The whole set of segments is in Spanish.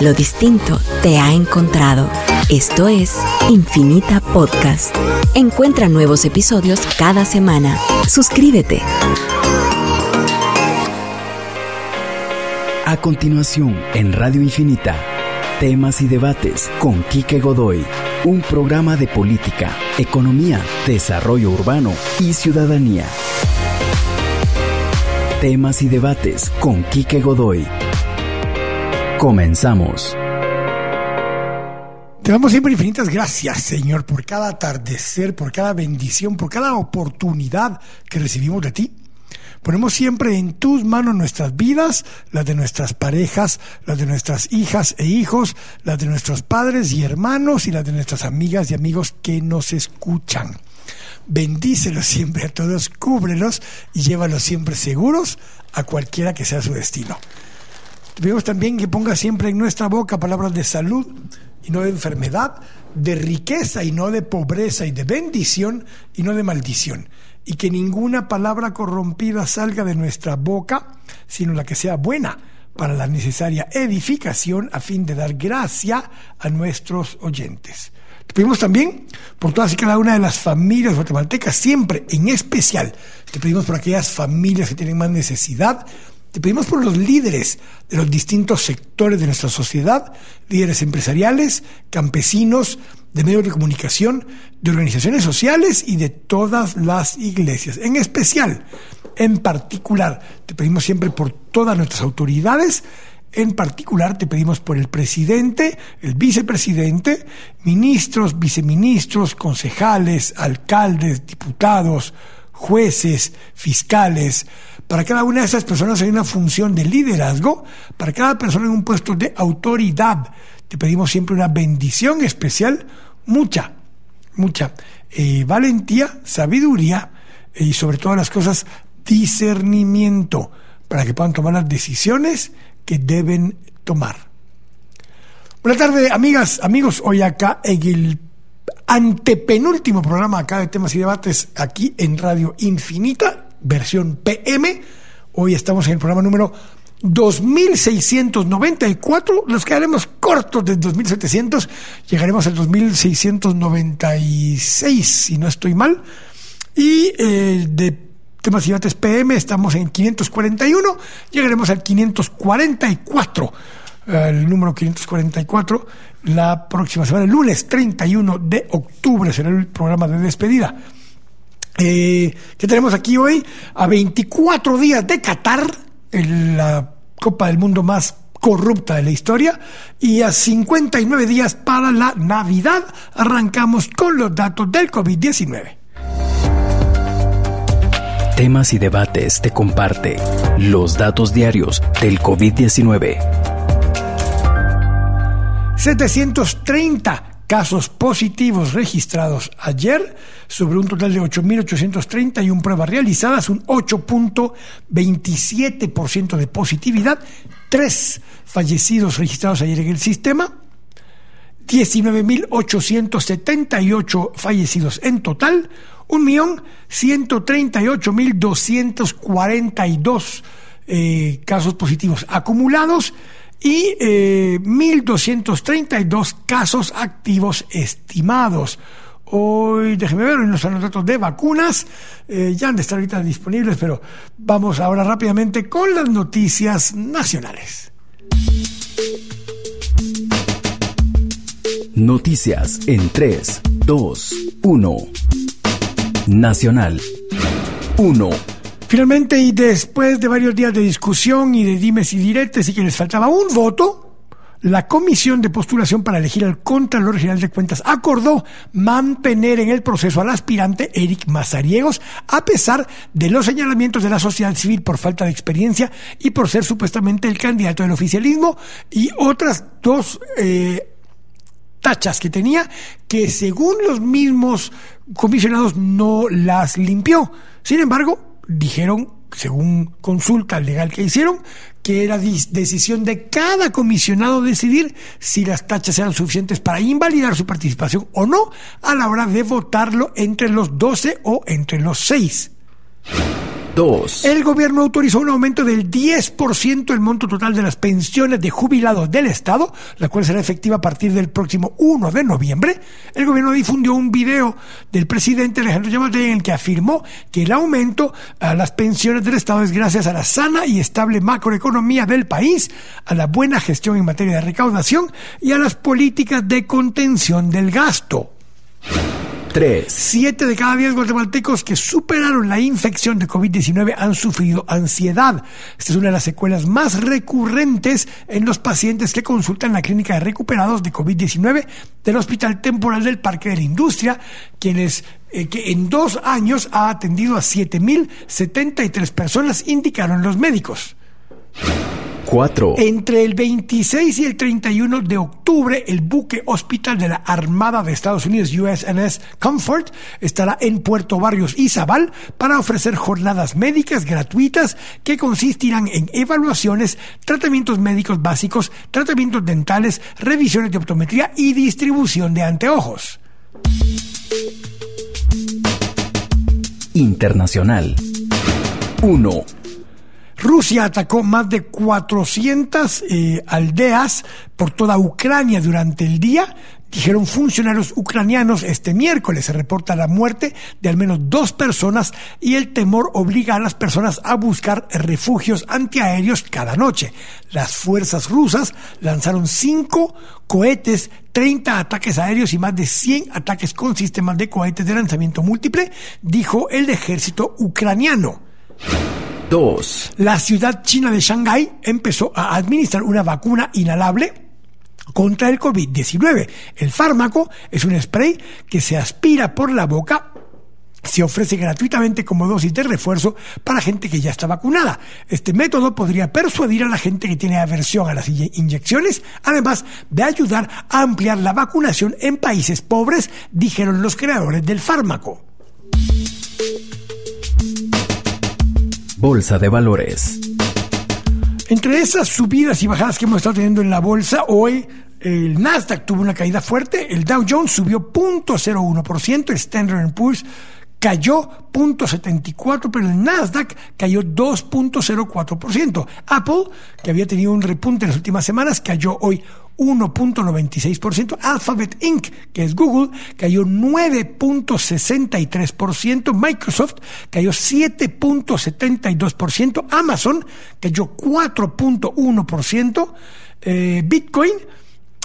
Lo distinto te ha encontrado. Esto es Infinita Podcast. Encuentra nuevos episodios cada semana. Suscríbete. A continuación, en Radio Infinita, temas y debates con Quique Godoy, un programa de política, economía, desarrollo urbano y ciudadanía. Temas y debates con Quique Godoy. Comenzamos. Te damos siempre infinitas gracias, Señor, por cada atardecer, por cada bendición, por cada oportunidad que recibimos de ti. Ponemos siempre en tus manos nuestras vidas, las de nuestras parejas, las de nuestras hijas e hijos, las de nuestros padres y hermanos y las de nuestras amigas y amigos que nos escuchan. Bendícelos siempre a todos, cúbrelos y llévalos siempre seguros a cualquiera que sea su destino. Te pedimos también que ponga siempre en nuestra boca palabras de salud y no de enfermedad, de riqueza y no de pobreza y de bendición y no de maldición y que ninguna palabra corrompida salga de nuestra boca, sino la que sea buena para la necesaria edificación a fin de dar gracia a nuestros oyentes. Te pedimos también por todas y cada una de las familias guatemaltecas, siempre en especial, te pedimos por aquellas familias que tienen más necesidad, te pedimos por los líderes de los distintos sectores de nuestra sociedad, líderes empresariales, campesinos, de medios de comunicación, de organizaciones sociales y de todas las iglesias. En especial, en particular, te pedimos siempre por todas nuestras autoridades, en particular te pedimos por el presidente, el vicepresidente, ministros, viceministros, concejales, alcaldes, diputados, jueces, fiscales. Para cada una de esas personas hay una función de liderazgo, para cada persona en un puesto de autoridad te pedimos siempre una bendición especial, mucha, mucha eh, valentía, sabiduría eh, y sobre todas las cosas discernimiento para que puedan tomar las decisiones que deben tomar. Buenas tardes, amigas, amigos. Hoy acá en el antepenúltimo programa acá de temas y debates aquí en Radio Infinita, versión PM. Hoy estamos en el programa número 2.694, nos quedaremos cortos de 2.700, llegaremos al 2.696, si no estoy mal, y eh, de temas y debates PM estamos en 541, llegaremos al 544, el número 544, la próxima semana, el lunes 31 de octubre será el programa de despedida. Eh, ¿Qué tenemos aquí hoy? A 24 días de Qatar la Copa del Mundo más corrupta de la historia y a 59 días para la Navidad arrancamos con los datos del COVID-19. Temas y debates te comparte los datos diarios del COVID-19. 730 casos positivos registrados ayer sobre un total de 8.831 pruebas realizadas, un 8.27% de positividad, tres fallecidos registrados ayer en el sistema, 19.878 fallecidos en total, 1.138.242 eh, casos positivos acumulados y eh, 1.232 casos activos estimados. Hoy, déjeme ver, hoy nos los datos de vacunas, eh, ya han de estar ahorita disponibles, pero vamos ahora rápidamente con las noticias nacionales. Noticias en 3, 2, 1. Nacional 1. Finalmente, y después de varios días de discusión y de dimes y diretes y que les faltaba un voto, la Comisión de Postulación para elegir al Contralor General de Cuentas acordó mantener en el proceso al aspirante Eric Mazariegos, a pesar de los señalamientos de la sociedad civil por falta de experiencia y por ser supuestamente el candidato del oficialismo y otras dos eh, tachas que tenía que según los mismos comisionados no las limpió. Sin embargo, dijeron, según consulta legal que hicieron, que era decisión de cada comisionado decidir si las tachas eran suficientes para invalidar su participación o no a la hora de votarlo entre los 12 o entre los 6. 2. El gobierno autorizó un aumento del 10% del monto total de las pensiones de jubilados del Estado, la cual será efectiva a partir del próximo 1 de noviembre. El gobierno difundió un video del presidente Alejandro Yamatei en el que afirmó que el aumento a las pensiones del Estado es gracias a la sana y estable macroeconomía del país, a la buena gestión en materia de recaudación y a las políticas de contención del gasto. 3. Siete de cada diez guatemaltecos que superaron la infección de COVID-19 han sufrido ansiedad. Esta es una de las secuelas más recurrentes en los pacientes que consultan la clínica de recuperados de COVID-19 del Hospital Temporal del Parque de la Industria, quienes eh, que en dos años ha atendido a 7.073 personas, indicaron los médicos. 4. Entre el 26 y el 31 de octubre, el buque hospital de la Armada de Estados Unidos, USNS Comfort, estará en Puerto Barrios y Zabal para ofrecer jornadas médicas gratuitas que consistirán en evaluaciones, tratamientos médicos básicos, tratamientos dentales, revisiones de optometría y distribución de anteojos. Internacional. 1. Rusia atacó más de 400 eh, aldeas por toda Ucrania durante el día. Dijeron funcionarios ucranianos este miércoles. Se reporta la muerte de al menos dos personas y el temor obliga a las personas a buscar refugios antiaéreos cada noche. Las fuerzas rusas lanzaron cinco cohetes, 30 ataques aéreos y más de 100 ataques con sistemas de cohetes de lanzamiento múltiple, dijo el ejército ucraniano. 2. La ciudad china de Shanghái empezó a administrar una vacuna inhalable contra el COVID-19. El fármaco es un spray que se aspira por la boca se ofrece gratuitamente como dosis de refuerzo para gente que ya está vacunada. Este método podría persuadir a la gente que tiene aversión a las inyecciones, además de ayudar a ampliar la vacunación en países pobres, dijeron los creadores del fármaco. Bolsa de Valores. Entre esas subidas y bajadas que hemos estado teniendo en la bolsa, hoy el Nasdaq tuvo una caída fuerte, el Dow Jones subió 0.01%, el Standard Poor's cayó 0.74, pero el Nasdaq cayó 2.04%. Apple, que había tenido un repunte en las últimas semanas, cayó hoy 1.96%. Alphabet Inc., que es Google, cayó 9.63%. Microsoft cayó 7.72%. Amazon cayó 4.1%. Eh, Bitcoin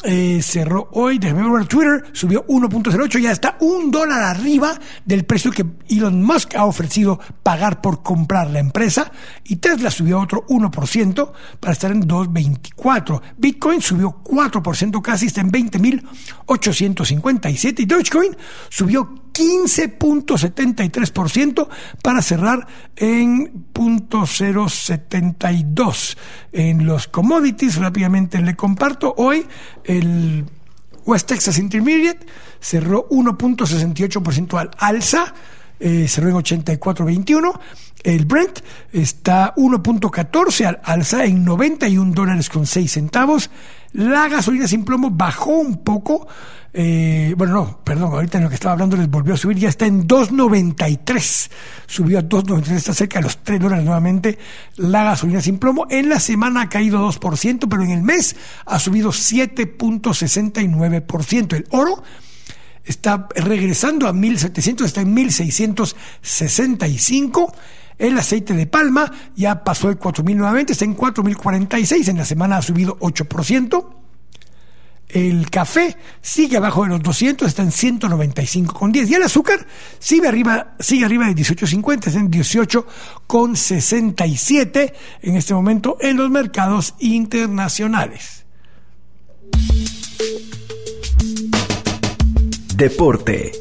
eh, cerró hoy, déjeme ver, Twitter subió 1.08, ya está un dólar arriba del precio que Elon Musk ha ofrecido pagar por comprar la empresa y Tesla subió otro 1% para estar en 2.24. Bitcoin subió 4% casi, está en 20.857 y Dogecoin subió 15.73% para cerrar en 0.072. En los commodities, rápidamente le comparto, hoy el West Texas Intermediate cerró 1.68% al alza, eh, cerró en 84.21. El Brent está 1.14 al alza en 91 dólares con 6 centavos. La gasolina sin plomo bajó un poco. Eh, bueno, no, perdón, ahorita en lo que estaba hablando les volvió a subir, ya está en 2.93. Subió a 2.93, está cerca de los 3 dólares nuevamente la gasolina sin plomo. En la semana ha caído 2%, pero en el mes ha subido 7.69%. El oro está regresando a 1.700, está en 1.665. El aceite de palma ya pasó el 4.000 nuevamente, está en 4.046, en la semana ha subido 8%. El café sigue abajo de los 200, está en 195,10. Y el azúcar sigue arriba, sigue arriba de 18,50, está en 18,67 en este momento en los mercados internacionales. Deporte.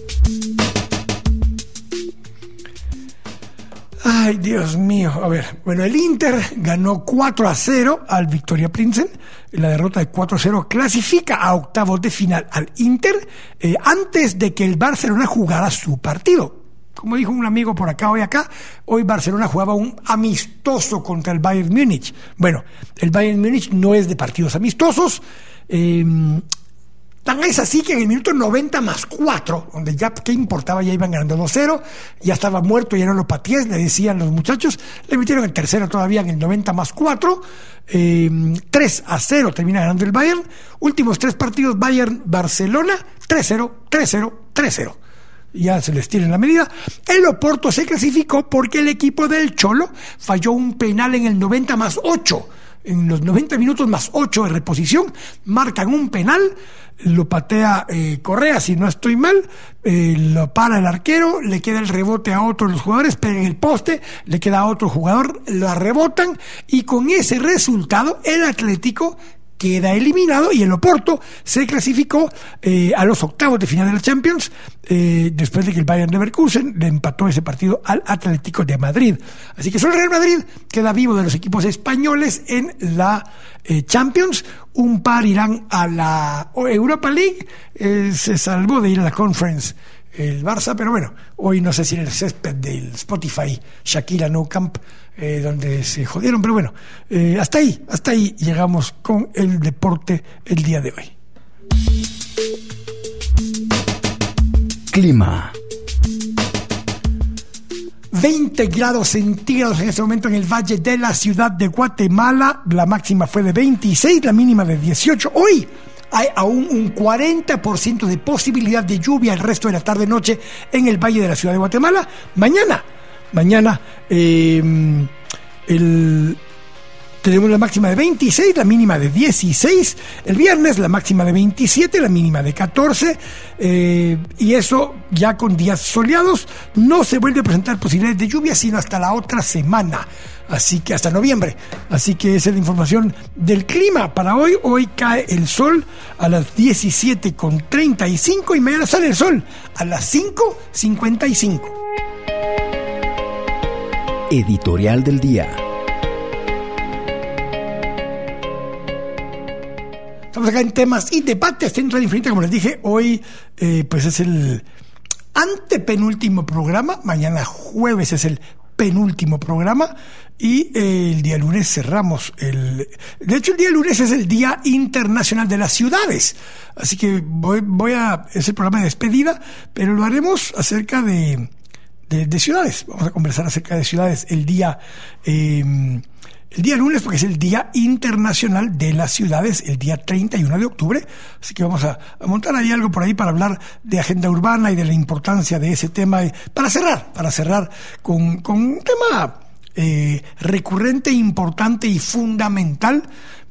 Ay, Dios mío. A ver, bueno, el Inter ganó 4 a 0 al Victoria Princeton. La derrota de 4 a 0 clasifica a octavos de final al Inter eh, antes de que el Barcelona jugara su partido. Como dijo un amigo por acá hoy acá, hoy Barcelona jugaba un amistoso contra el Bayern Múnich. Bueno, el Bayern Múnich no es de partidos amistosos. Eh, Tan es así que en el minuto 90 más 4, donde ya, ¿qué importaba? Ya iban ganando 2-0, ya estaba muerto, ya no lo patíes, le decían los muchachos, le metieron el tercero todavía en el 90 más 4, 3 eh, a 0 termina ganando el Bayern, últimos tres partidos Bayern-Barcelona, 3-0, 3-0, 3-0 ya se les tiene la medida. El Oporto se clasificó porque el equipo del Cholo falló un penal en el 90 más 8 en los 90 minutos más 8 de reposición, marcan un penal, lo patea eh, Correa, si no estoy mal, eh, lo para el arquero, le queda el rebote a otro de los jugadores, pega en el poste, le queda a otro jugador, lo rebotan y con ese resultado el Atlético queda eliminado y el Oporto se clasificó eh, a los octavos de final de la Champions eh, después de que el Bayern Leverkusen le empató ese partido al Atlético de Madrid. Así que solo el Real Madrid queda vivo de los equipos españoles en la eh, Champions. Un par irán a la Europa League. se salvó de ir a la Conference el Barça, pero bueno, hoy no sé si en el césped del Spotify Shakira No Camp, eh, donde se jodieron, pero bueno, eh, hasta ahí, hasta ahí llegamos con el deporte el día de hoy. Clima. 20 grados centígrados en este momento en el valle de la ciudad de Guatemala. La máxima fue de 26, la mínima de 18. Hoy hay aún un 40% de posibilidad de lluvia el resto de la tarde-noche en el valle de la ciudad de Guatemala. Mañana, mañana, em, tenemos la máxima de 26, la mínima de 16. El viernes la máxima de 27, la mínima de 14. Eh, y eso ya con días soleados. No se vuelve a presentar posibilidades de lluvia sino hasta la otra semana así que hasta noviembre. Así que esa es la información del clima para hoy. Hoy cae el sol a las 17.35 y mañana sale el sol a las 5.55. Editorial del día. Estamos acá en temas y debates dentro de Infinita, como les dije, hoy eh, pues es el antepenúltimo programa, mañana jueves es el penúltimo programa y eh, el día lunes cerramos el... De hecho, el día lunes es el Día Internacional de las Ciudades, así que voy, voy a... es el programa de despedida, pero lo haremos acerca de, de, ciudades. Vamos a conversar acerca de ciudades el día... Eh, el día lunes, porque es el Día Internacional de las Ciudades, el día 31 de octubre. Así que vamos a, montar ahí algo por ahí para hablar de agenda urbana y de la importancia de ese tema. Para cerrar, para cerrar con, con un tema eh, recurrente, importante y fundamental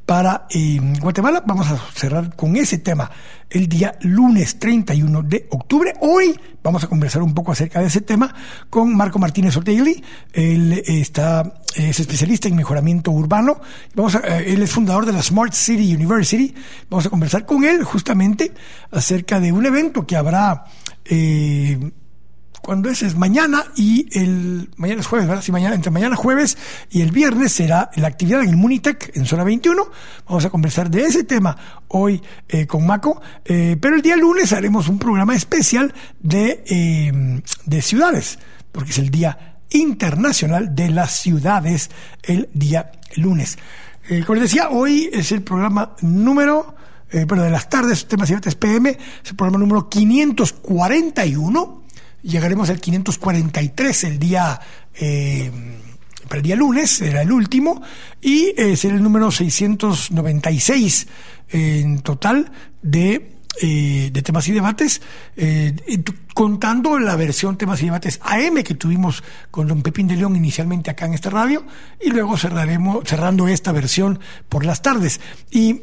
para eh, Guatemala. Vamos a cerrar con ese tema el día lunes 31 de octubre. Hoy vamos a conversar un poco acerca de ese tema con Marco Martínez Otegli. Él está, es especialista en mejoramiento urbano. Vamos eh, él es fundador de la Smart City University. Vamos a conversar con él justamente acerca de un evento que habrá eh, cuando es, es mañana y el mañana es jueves, ¿verdad? Sí, mañana, entre mañana jueves y el viernes será la actividad en el Munitec en zona 21. Vamos a conversar de ese tema hoy eh, con Maco, eh, pero el día lunes haremos un programa especial de, eh, de ciudades, porque es el Día Internacional de las Ciudades el día lunes. como les decía, hoy es el programa número bueno, de las tardes, temas y PM, es el programa número 541 llegaremos al 543 el día, eh, para el día lunes, será el último, y eh, será el número 696 en total de, eh, de temas y debates, contando la versión temas y debates AM que tuvimos con don Pepín de León inicialmente acá en esta radio, y luego cerraremos, cerrando esta versión por las tardes. Y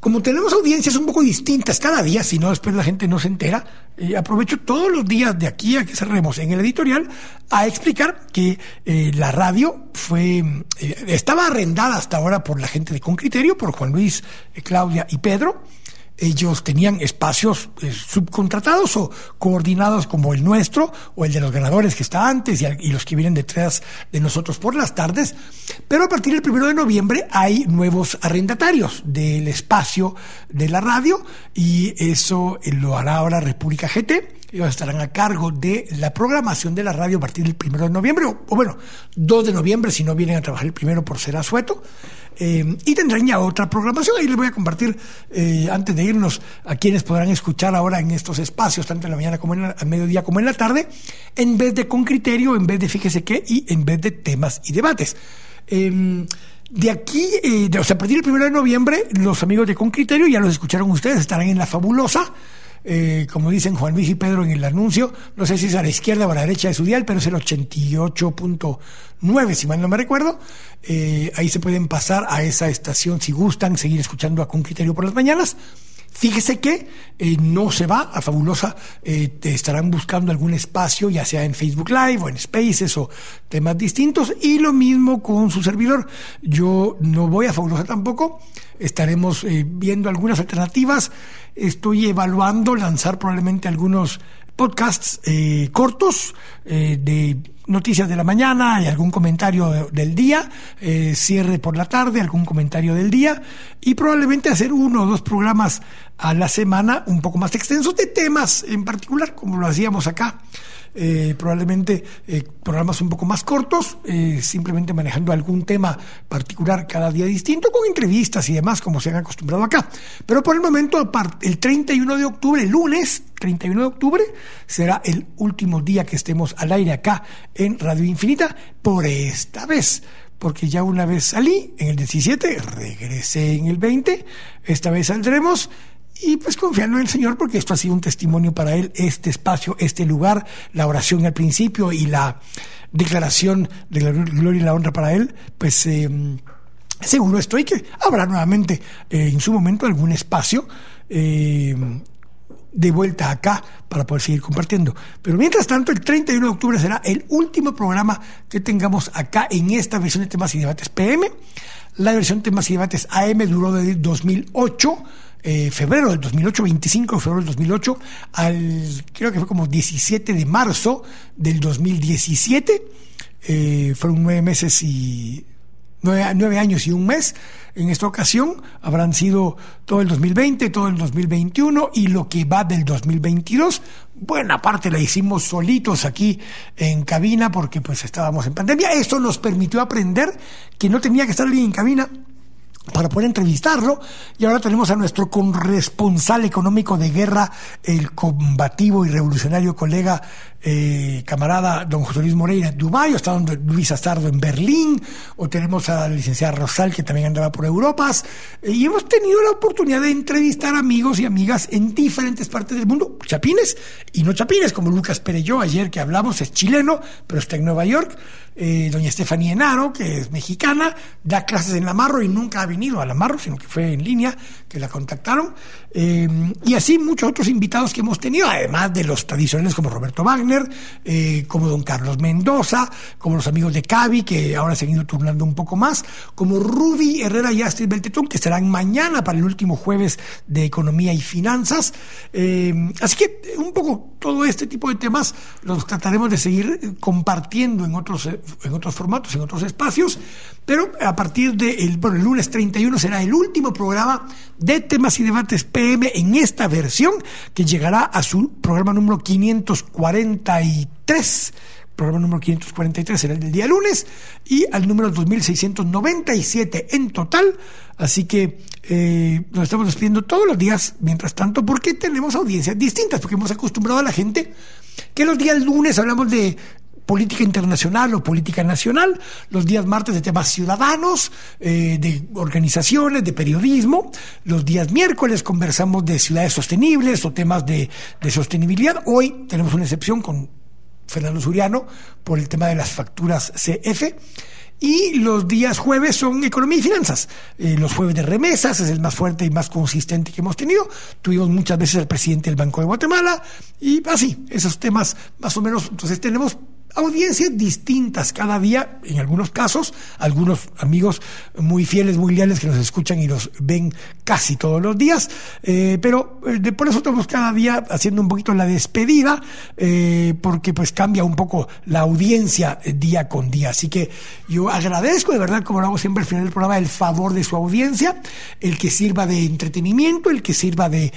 como tenemos audiencias un poco distintas cada día, si no después la gente no se entera, eh, aprovecho todos los días de aquí a que cerremos en el editorial a explicar que eh, la radio fue eh, estaba arrendada hasta ahora por la gente de Con Criterio, por Juan Luis, Claudia y Pedro ellos tenían espacios eh, subcontratados o coordinados como el nuestro o el de los ganadores que está antes y, los que vienen detrás de nosotros por las tardes. Pero a partir del primero de noviembre hay nuevos arrendatarios del espacio de la radio y eso eh, lo hará ahora República GT. Ellos estarán a cargo de la programación de la radio a partir del primero de noviembre, o, bueno, 2 de noviembre si no vienen a trabajar el primero por ser asueto. Eh, y tendrán ya otra programación. Ahí les voy a compartir, eh, antes de irnos, a quienes podrán escuchar ahora en estos espacios, tanto en la mañana como en el mediodía como en la tarde, en vez de con criterio, en vez de fíjese qué y en vez de temas y debates. Em, de aquí, eh, o sea, a partir del 1 de noviembre, los amigos de Con Criterio, ya los escucharon ustedes, estarán en La Fabulosa. Eh, como dicen Juan Luis y Pedro en el anuncio, no sé si es a la izquierda o a la derecha de su dial, pero es el 88.9, si mal no me recuerdo. Eh, ahí se pueden pasar a esa estación si gustan seguir escuchando a Con Criterio por las mañanas. Fíjese que eh, no se va a Fabulosa, eh, te estarán buscando algún espacio, ya sea en Facebook Live o en Spaces o temas distintos, y lo mismo con su servidor. Yo no voy a Fabulosa tampoco, estaremos eh, viendo algunas alternativas, estoy evaluando lanzar probablemente algunos podcasts cortos de noticias de la mañana y algún comentario del día, eh, cierre por la tarde, algún comentario del día y probablemente hacer uno o dos programas a la semana un poco más extensos de temas en particular, como lo hacíamos acá. Eh, probablemente eh, programas un poco más cortos, eh, simplemente manejando algún tema particular cada día distinto, con entrevistas y demás, como se han acostumbrado acá. Pero por el momento, el 31 de octubre, el lunes 31 de octubre, será el último día que estemos al aire acá en Radio Infinita, por esta vez porque ya una vez salí en el 17, regresé en el 20, esta vez saldremos y pues confiando en el Señor porque esto ha sido un testimonio para Él, este espacio, este lugar, la oración al principio y la declaración de la gloria y la honra para Él, pues eh, seguro estoy que habrá nuevamente eh, en su momento algún espacio eh, de vuelta acá para poder seguir compartiendo. Pero mientras tanto, el 31 de octubre será el último programa que tengamos acá en esta versión de temas y debates PM. La versión de temas y debates AM duró desde 2008 eh, febrero del 2008, 25 de febrero del 2008, al creo que fue como 17 de marzo del 2017. Eh, fueron nueve meses y nueve, años y un mes. En esta ocasión habrán sido todo el 2020, todo el 2021 y lo que va del 2022. Buena parte la hicimos solitos aquí en cabina porque pues estábamos en pandemia. Esto nos permitió aprender que no tenía que estar alguien en cabina para poder entrevistarlo. Y ahora tenemos a nuestro corresponsal económico de guerra, el combativo y revolucionario colega, eh, camarada don José Luis Moreira en Dubái, o está don Luis Astardo en Berlín, o tenemos a la licenciada Rosal que también andaba por Europas. Eh, y hemos tenido la oportunidad de entrevistar amigos y amigas en diferentes partes del mundo, chapines y no chapines, como Lucas Pereyó ayer que hablamos, es chileno, pero está en Nueva York. Eh, doña Estefanía Enaro, que es mexicana, da clases en la Marro y nunca ha venido a la Marro, sino que fue en línea, que la contactaron. Eh, y así muchos otros invitados que hemos tenido, además de los tradicionales como Roberto Wagner, eh, como don Carlos Mendoza, como los amigos de Cavi, que ahora se han ido turnando un poco más, como Ruby Herrera y Astrid Beltetón, que estarán mañana para el último jueves de Economía y Finanzas. así que un poco todo este tipo de temas los trataremos de seguir compartiendo en otros en otros formatos, en otros espacios, pero a partir del bueno, el lunes 31 será el último programa de temas y debates PM en esta versión que llegará a su programa número 543 programa número 543 será el del día lunes y al número 2697 en total. Así que eh, nos estamos despidiendo todos los días, mientras tanto, porque tenemos audiencias distintas, porque hemos acostumbrado a la gente que los días lunes hablamos de política internacional o política nacional, los días martes de temas ciudadanos, eh, de organizaciones, de periodismo, los días miércoles conversamos de ciudades sostenibles o temas de, sostenibilidad. Hoy tenemos una excepción con Fernando Suriano por el tema de las facturas CF. Y los días jueves son economía y finanzas. Eh, los jueves de remesas es el más fuerte y más consistente que hemos tenido. Tuvimos muchas veces al presidente del Banco de Guatemala y así, esos temas más o menos. Entonces tenemos audiencias distintas cada día, en algunos casos, algunos amigos muy fieles, muy leales que nos escuchan y nos ven casi todos los días, eh, pero eh, por eso estamos cada día haciendo un poquito la despedida, eh, porque pues cambia un poco la audiencia día con día. Así que yo agradezco de verdad, como lo hago siempre al final del programa, el favor de su audiencia, el que sirva de entretenimiento, el que sirva de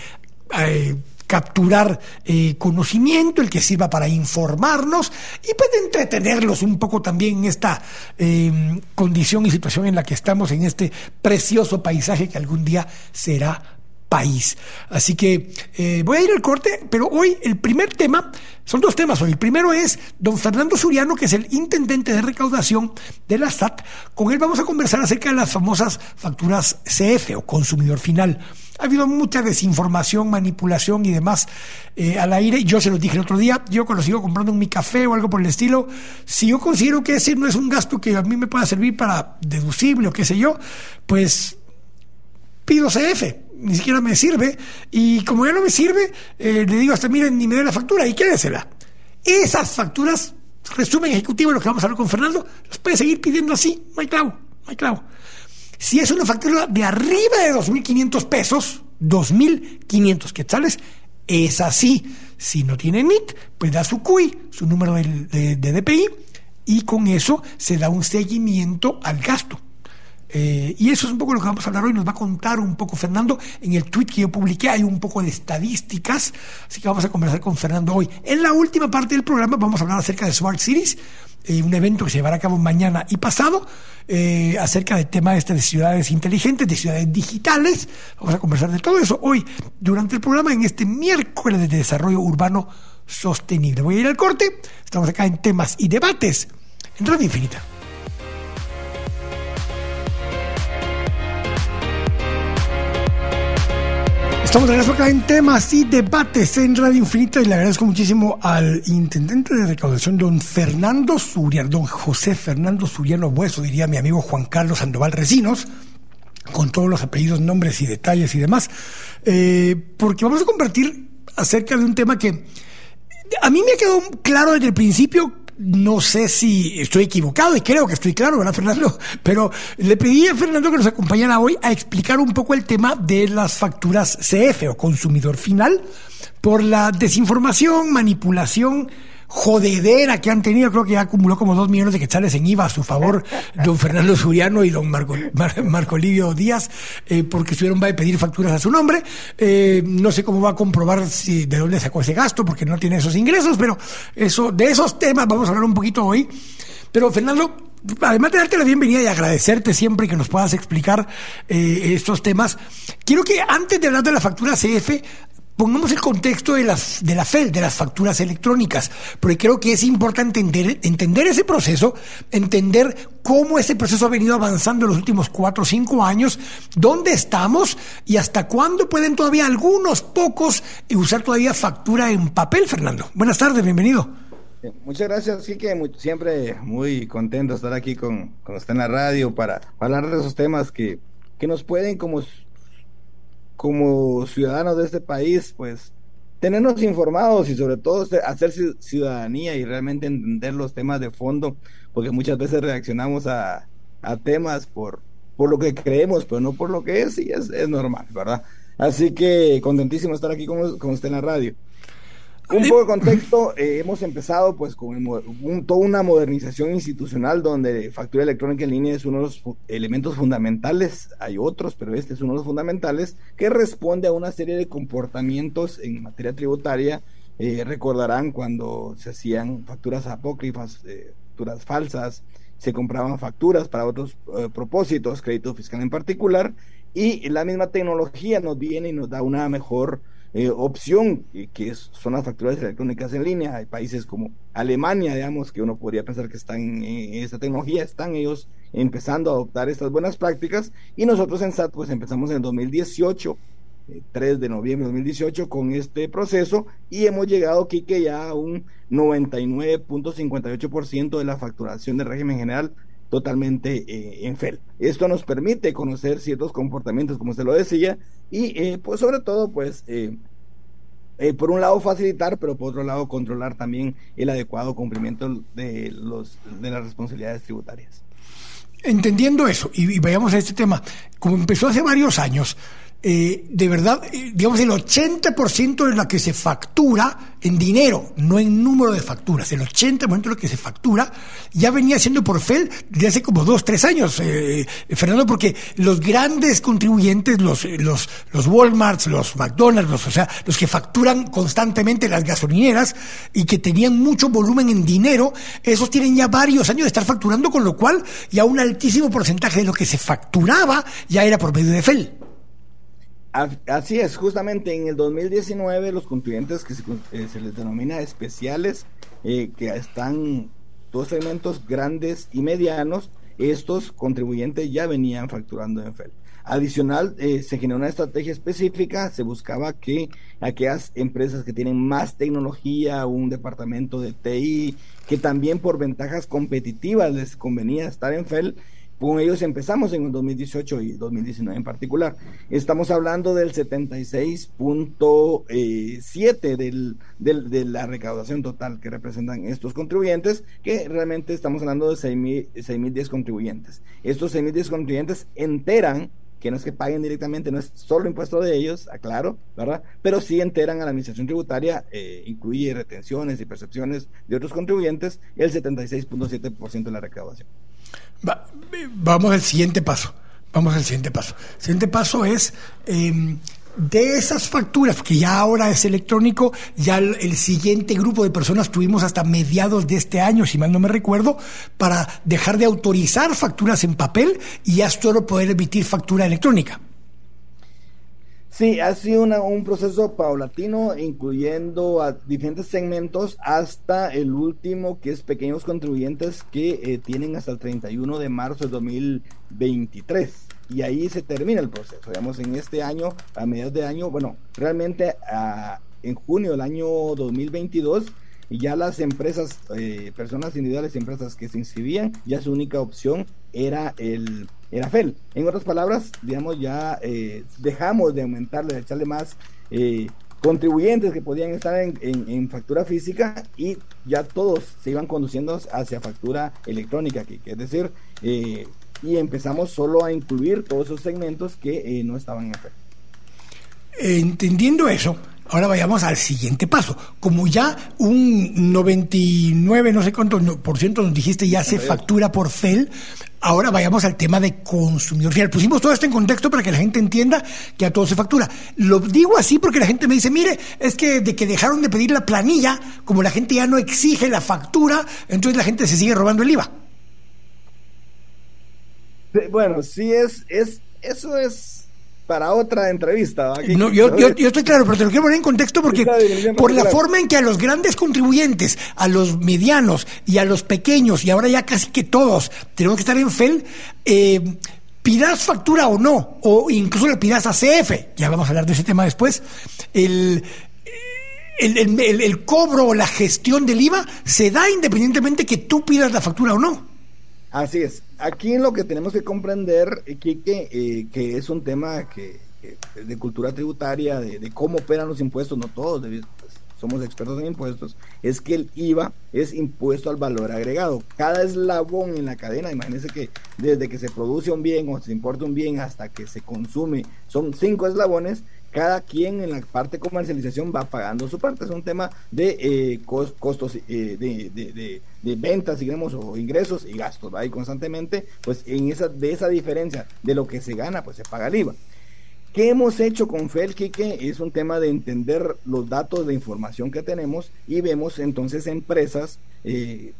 capturar eh, conocimiento, el que sirva para informarnos y pues entretenerlos un poco también en esta em, condición y situación en la que estamos, en este precioso paisaje que algún día será país. Así que eh, voy a ir al corte, pero hoy el primer tema, son dos temas hoy. El primero es don Fernando Suriano, que es el intendente de recaudación de la SAT. Con él vamos a conversar acerca de las famosas facturas CF o consumidor final. Ha habido mucha desinformación, manipulación y demás eh, al aire. Yo se lo dije el otro día, yo cuando sigo comprando mi café o algo por el estilo, si yo considero que ese no es un gasto que a mí me pueda servir para deducible o qué sé yo, pues pido CF ni siquiera me sirve, y como ya no me sirve, eh, le digo hasta miren, ni me dé la factura y quédesela. Esas facturas, resumen ejecutivo lo que vamos a hablar con Fernando, las puede seguir pidiendo así, no hay clavo, no hay clavo. Si es una factura de arriba de 2.500 pesos, 2.500 quetzales, es así. Si no tiene NIT, pues da su CUI, su número de, de DPI, y con eso se da un seguimiento al gasto. Eh, y eso es un poco lo que vamos a hablar hoy. Nos va a contar un poco Fernando. En el tweet que yo publiqué hay un poco de estadísticas, así que vamos a conversar con Fernando hoy. En la última parte del programa vamos a hablar acerca de Smart Cities, eh, un evento que se llevará a cabo mañana y pasado, eh, acerca del tema este de ciudades inteligentes, de ciudades digitales. Vamos a conversar de todo eso hoy durante el programa en este miércoles de desarrollo urbano sostenible. Voy a ir al corte. Estamos acá en temas y debates en Radio Infinita. Estamos de regreso acá en temas y debates en Radio Infinita y le agradezco muchísimo al intendente de recaudación, don Fernando Suriano, don José Fernando Suriano Bueso, diría mi amigo Juan Carlos Sandoval Recinos, con todos los apellidos, nombres y detalles y demás, eh, porque vamos a compartir acerca de un tema que a mí me quedado claro desde el principio no sé si estoy equivocado y creo que estoy claro, ¿verdad, Fernando? Pero le pedí a Fernando que nos acompañara hoy a explicar un poco el tema de las facturas CF o consumidor final por la desinformación, manipulación jodedera que han tenido, creo que ya acumuló como dos millones de quetzales en IVA a su favor don Fernando Suriano y don Marco, Marco Livio Díaz, eh, porque estuvieron va a pedir facturas a su nombre. Eh, no sé cómo va a comprobar si de dónde sacó ese gasto, porque no tiene esos ingresos, pero eso, de esos temas vamos a hablar un poquito hoy. Pero Fernando, además de darte la bienvenida y agradecerte siempre que nos puedas explicar eh, estos temas, quiero que antes de hablar de la factura CF, Pongamos el contexto de las de la FEL, de las facturas electrónicas, porque creo que es importante entender, entender ese proceso, entender cómo ese proceso ha venido avanzando en los últimos cuatro o cinco años, dónde estamos y hasta cuándo pueden todavía algunos pocos usar todavía factura en papel, Fernando. Buenas tardes, bienvenido. Muchas gracias, sí que siempre muy contento estar aquí con, con usted en la radio para hablar de esos temas que, que nos pueden como como ciudadanos de este país, pues tenernos informados y sobre todo hacer ciudadanía y realmente entender los temas de fondo, porque muchas veces reaccionamos a, temas por, por lo que creemos, pero no por lo que es, y es, es normal, ¿verdad? Así que contentísimo estar aquí con, con usted en la radio. Un poco de contexto, eh, hemos empezado pues con toda una modernización institucional donde factura electrónica en línea es uno de los elementos fundamentales, hay otros, pero este es uno de los fundamentales, que responde a una serie de comportamientos en materia tributaria. Eh, recordarán cuando se hacían facturas apócrifas, eh, facturas falsas, se compraban facturas para otros propósitos, crédito fiscal en particular, y la misma tecnología nos viene y nos da una mejor eh, opción, que son las facturas electrónicas en línea. Hay países como Alemania, digamos, que uno podría pensar que están en esta tecnología, están ellos empezando a adoptar estas buenas prácticas y nosotros en SAT pues empezamos en el 2018. 3 eh, de noviembre de 2018 con este proceso y hemos llegado, Kike, ya a un 99.58% de la facturación del régimen general totalmente eh, en FEL. Esto nos permite conocer ciertos comportamientos, como se lo decía, y eh, pues sobre todo, pues, eh, por un lado facilitar, pero por otro lado controlar también el adecuado cumplimiento de, los, de las responsabilidades tributarias. Entendiendo eso, y, vayamos a este tema, como empezó hace varios años, eh, de verdad, eh, digamos, el 80% de lo que se factura en dinero, no en número de facturas, el 80% de lo que se factura ya venía siendo por FEL desde hace como dos, tres años, eh, Fernando, porque los grandes contribuyentes, los, los, los Walmarts, los McDonald's, los, o sea, los que facturan constantemente las gasolineras y que tenían mucho volumen en dinero, esos tienen ya varios años de estar facturando, con lo cual ya un altísimo porcentaje de lo que se facturaba ya era por medio de FEL. Así es, justamente en el 2019 los contribuyentes que se, eh, les denomina especiales, eh, que están dos segmentos grandes y medianos, estos contribuyentes ya venían facturando en FEL. Adicional, eh, se generó una estrategia específica, se buscaba que aquellas empresas que tienen más tecnología, un departamento de TI, que también por ventajas competitivas les convenía estar en FEL, con ellos empezamos en el 2018 y 2019 en particular. Estamos hablando del 76.7 del, del, de la recaudación total que representan estos contribuyentes, que realmente estamos hablando de 6.010 contribuyentes. Estos 6.010 contribuyentes enteran que no es que paguen directamente, no es solo impuesto de ellos, aclaro, ¿verdad? Pero sí enteran a la administración tributaria, eh, incluye retenciones y percepciones de otros contribuyentes, el 76.7% de la recaudación vamos al siguiente paso. Vamos al siguiente paso. El siguiente paso es em, de esas facturas, que ya ahora es electrónico, ya el, siguiente grupo de personas tuvimos hasta mediados de este año, si mal no me recuerdo, para dejar de autorizar facturas en papel y ya solo poder emitir factura electrónica. Sí, ha sido un proceso paulatino, incluyendo a diferentes segmentos hasta el último, que es pequeños contribuyentes que eh, tienen hasta el 31 de marzo de 2023. Y ahí se termina el proceso. Digamos, en este año, a mediados de año, bueno, realmente en junio del año 2022, ya las empresas, eh, personas individuales y empresas que se inscribían, ya su única opción era el era FEL. En otras palabras, digamos, ya eh, dejamos de aumentarle, de echarle más eh, contribuyentes que podían estar en, factura física y ya todos se iban conduciendo hacia factura electrónica, que, es decir, eh, y empezamos solo a incluir todos esos segmentos que no estaban en FEL. Entendiendo eso, Ahora vayamos al siguiente paso. Como ya un 99, no sé cuánto por ciento nos dijiste ya se factura por FEL, ahora vayamos al tema de consumidor final. Pusimos todo esto en contexto para que la gente entienda que a todo se factura. Lo digo así porque la gente me dice, mire, es que de que dejaron de pedir la planilla, como la gente ya no exige la factura, entonces la gente se sigue robando el IVA. Bueno, sí es, es, eso es para otra entrevista. no, yo, yo, estoy claro, pero te lo quiero poner en contexto porque por la forma en que a los grandes contribuyentes, a los medianos y a los pequeños, y ahora ya casi que todos tenemos que estar en FEL, eh, pidas factura o no, o incluso le pidas a CF, ya vamos a hablar de ese tema después, el, el, el, el cobro o la gestión del IVA se da independientemente que tú pidas la factura o no. Así es. Aquí lo que tenemos que comprender, eh, Quique, eh, que es un tema que, de cultura tributaria, de, cómo operan los impuestos, no todos, pues, somos expertos en impuestos, es que el IVA es impuesto al valor agregado. Cada eslabón en la cadena, imagínense que desde que se produce un bien o se importa un bien hasta que se consume, son cinco eslabones cada quien en la parte comercialización va pagando su parte. Es un tema de eh, costos eh, de, ventas, digamos, o ingresos y gastos. Ahí constantemente, pues en esa, de esa diferencia de lo que se gana, pues se paga el IVA. ¿Qué hemos hecho con FEL, Es un tema de entender los datos de información que tenemos y vemos entonces empresas eh,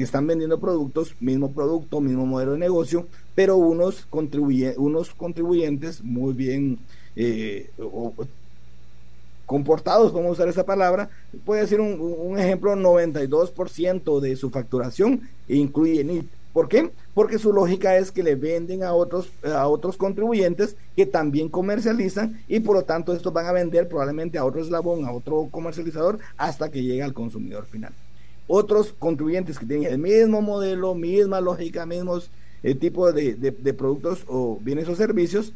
que están vendiendo productos, mismo producto, mismo modelo de negocio, pero unos, contribuye, unos contribuyentes muy bien eh, comportados, vamos a usar esa palabra, puede ser un, ejemplo, 92% de su facturación incluye NIT. ¿Por qué? Porque su lógica es que le venden a otros, a otros contribuyentes que también comercializan y por lo tanto estos van a vender probablemente a otro eslabón, a otro comercializador hasta que llegue al consumidor final. Otros contribuyentes que tienen el mismo modelo, misma lógica, mismos eh, tipos de, de productos o bienes o servicios,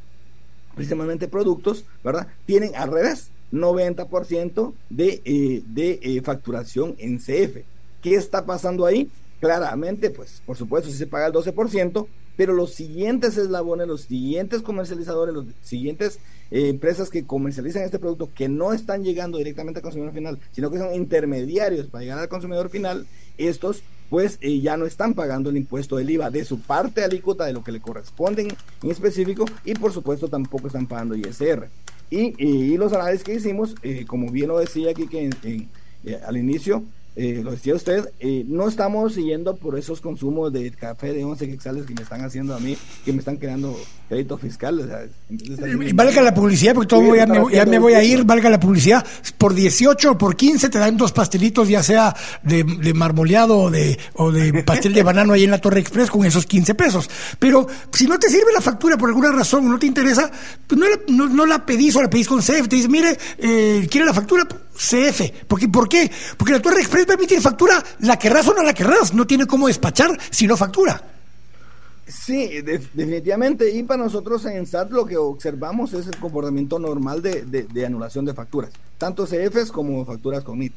precisamente productos, ¿verdad? Tienen al revés, 90% de, eh, de eh, facturación en CF. ¿Qué está pasando ahí? Claramente, pues, por supuesto, si se paga el 12%, pero los siguientes eslabones, los siguientes comercializadores, los siguientes eh, empresas que comercializan este producto que no están llegando directamente al consumidor final, sino que son intermediarios para llegar al consumidor final, estos pues eh, ya no están pagando el impuesto del IVA de su parte alícuota de lo que le corresponden en específico y por supuesto tampoco están pagando ISR. Y, los análisis que hicimos, eh, como bien lo decía aquí que al inicio, eh, lo decía usted, eh, no estamos siguiendo por esos consumos de café de 11 quetzales que me están haciendo a mí, que me están creando crédito fiscal. O valga la publicidad, porque todo ya, me, voy a ir, valga la publicidad. Por 18 o por 15 te dan dos pastelitos, ya sea de, marmoleado o de, o de pastel de banano ahí en la Torre Express con esos 15 pesos. Pero si no te sirve la factura por alguna razón, no te interesa, pues no, no, la pedís o la pedís con CEF. Te dices, mire, eh, ¿quiere la factura? CF. Porque, ¿Por qué? Porque la Torre Express a emitir factura, la querrás o no la querrás, no tiene cómo despachar si no factura. Sí, definitivamente. Y para nosotros en SAT lo que observamos es el comportamiento normal de, anulación de facturas, tanto CFs como facturas con NIT.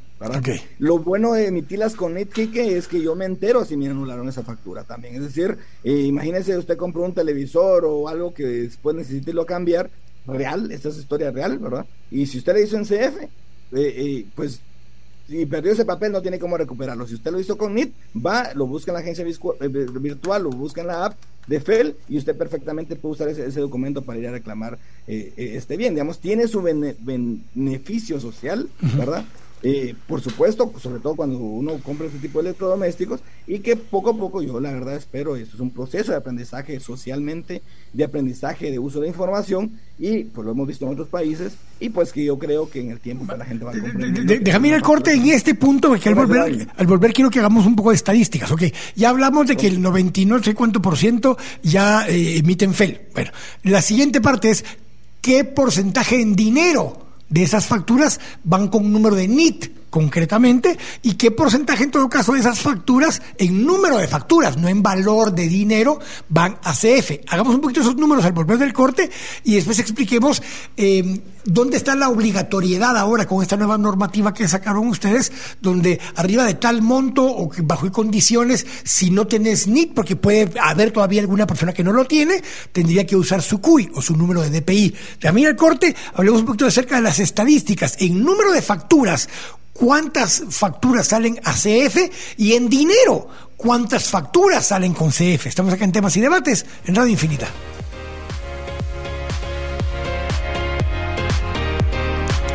Lo bueno de emitirlas con NIT, Kike, es que yo me entero si me anularon esa factura también. Es decir, eh, imagínese usted compró un televisor o algo que después necesite lo cambiar, real, esta es historia real, ¿verdad? Y si usted le hizo en CF, eh, eh, pues si perdió ese papel no tiene cómo recuperarlo. Si usted lo hizo con NIT, va, lo busca en la agencia eh, virtual, lo busca en la app de FEL y usted perfectamente puede usar ese, documento para ir a reclamar eh, eh, este bien. Digamos, tiene su beneficio social, ¿verdad? Eh, por supuesto, sobre todo cuando uno compra este tipo de electrodomésticos y que poco a poco yo la verdad espero, esto es un proceso de aprendizaje socialmente, de aprendizaje de uso de información y pues lo hemos visto en otros países y pues que yo creo que en el tiempo pues, la gente va a comprender. Déjame ir al corte en este punto, que al volver, al volver quiero que hagamos un poco de estadísticas, ok, ya hablamos de que el 99, no sé cuánto por ciento ya eh, emiten FEL. Bueno, la siguiente parte es, ¿qué porcentaje en dinero? De esas facturas van con un número de NIT concretamente y qué porcentaje en todo caso de esas facturas en número de facturas, no en valor de dinero, van a CF. Hagamos un poquito esos números al volver del corte y después expliquemos eh, dónde está la obligatoriedad ahora con esta nueva normativa que sacaron ustedes, donde arriba de tal monto o bajo condiciones, si no tenés NIT, porque puede haber todavía alguna persona que no lo tiene, tendría que usar su CUI o su número de DPI. También al corte hablemos un poquito acerca de las estadísticas. En número de facturas, cuántas facturas salen a CF y en dinero, cuántas facturas salen con CF. Estamos acá en temas y debates en Radio Infinita.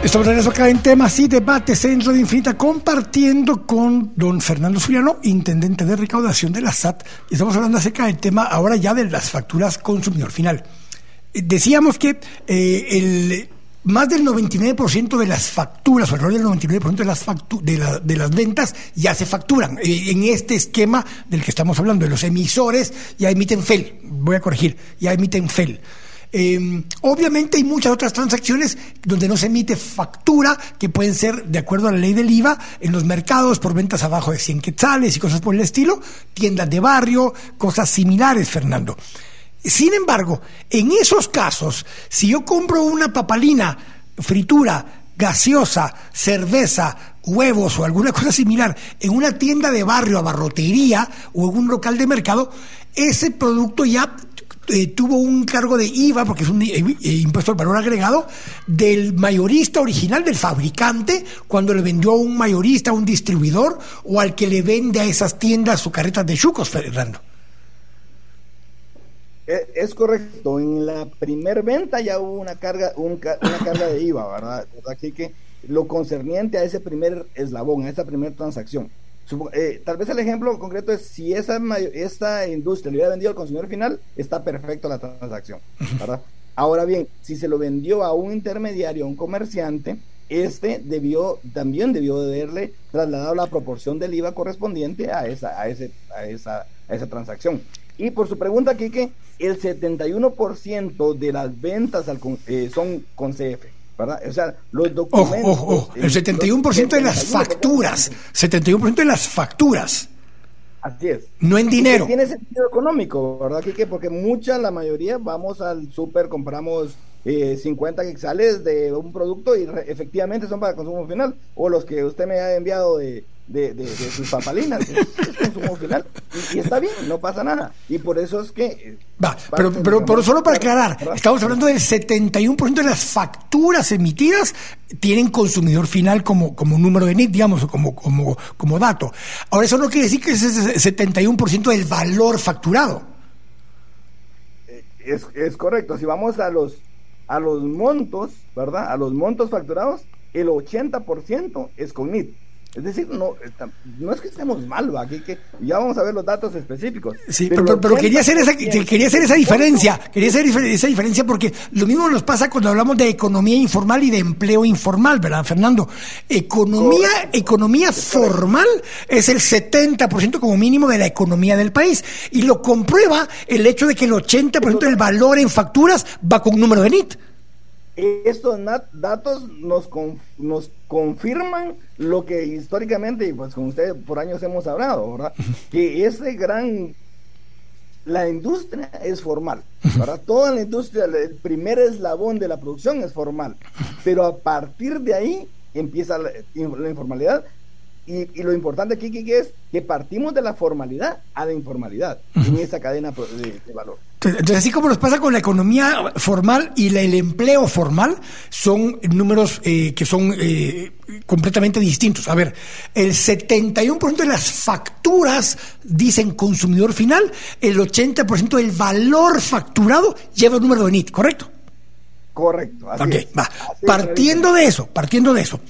Estamos regreso acá en temas y debates en Radio Infinita, compartiendo con don Fernando Suriano, intendente de recaudación de la SAT, estamos hablando acerca del tema ahora ya de las facturas consumidor final. Decíamos que eh, el más del 99% de las facturas, o alrededor del 99% de las, de, de, las ventas ya se facturan. Eh, en este esquema del que estamos hablando, de los emisores ya emiten FEL, voy a corregir, ya emiten FEL. Em, obviamente hay muchas otras transacciones donde no se emite factura, que pueden ser, de acuerdo a la ley del IVA, en los mercados por ventas abajo de 100 quetzales y cosas por el estilo, tiendas de barrio, cosas similares, Fernando. Sin embargo, en esos casos, si yo compro una papalina, fritura, gaseosa, cerveza, huevos o alguna cosa similar en una tienda de barrio, abarrotería o en un local de mercado, ese producto ya eh, tuvo un cargo de IVA, porque es un eh, impuesto al valor agregado, del mayorista original, del fabricante, cuando le vendió a un mayorista, a un distribuidor, o al que le vende a esas tiendas su carreta de chucos, Fernando. E, es correcto, en la primer venta ya hubo una carga, una carga de IVA, ¿verdad? Así que lo concerniente a ese primer eslabón, a esa primera transacción. Eh, tal vez el ejemplo concreto es si esa esta industria le hubiera vendido al consumidor final, está perfecto la transacción, ¿verdad? Ahora bien, si se lo vendió a un intermediario, a un comerciante, este debió, también debió haberle trasladado la proporción del IVA correspondiente a esa, a ese, a esa, a esa transacción. Y por su pregunta, Kike, el 71% de las ventas eh, son con CF. ¿verdad? O sea, los documentos. Ojo, ojo, el 71% de las facturas. 71% de las facturas. Así es. No en dinero. Tiene sentido económico, ¿verdad, Kike? Porque mucha, la mayoría, vamos al súper, compramos eh, 50 quexales de un producto y efectivamente son para consumo final. O los que usted me ha enviado de, de, de, sus papalinas, es, consumo final y, está bien, no pasa nada. Y por eso es que... Eh, Va, pero, pero, pero, solo para aclarar, estamos hablando del 71% de las facturas emitidas tienen consumidor final como, como número de NIT, digamos, como, como, como dato. Ahora, eso no quiere decir que ese es el 71% del valor facturado. Eh, es, es correcto, si vamos a los, a los montos, ¿verdad? A los montos facturados, el 80% es con NIT. Es decir, no, no es que estemos mal, aquí que ya vamos a ver los datos específicos. Sí, pero, quería hacer esa quería hacer esa diferencia, quería hacer esa diferencia porque lo mismo nos pasa cuando hablamos de economía informal y de empleo informal, ¿verdad, Fernando? Economía economía formal es el 70% como mínimo de la economía del país y lo comprueba el hecho de que el 80% del valor en facturas va con un número de NIT estos datos nos, nos confirman lo que históricamente, y pues con ustedes por años hemos hablado, ¿verdad? Que ese gran, la industria es formal, ¿verdad? Toda la industria, el primer eslabón de la producción es formal, pero a partir de ahí empieza la, informalidad y, lo importante aquí es que partimos de la formalidad a la informalidad en esa cadena de valor. Entonces, así como nos pasa con la economía formal y el empleo formal, son números eh, que son eh, completamente distintos. A ver, el 71% de las facturas dicen consumidor final, el 80% del valor facturado lleva el número de NIT, ¿correcto? Correcto. Así va. partiendo de eso, partiendo de eso,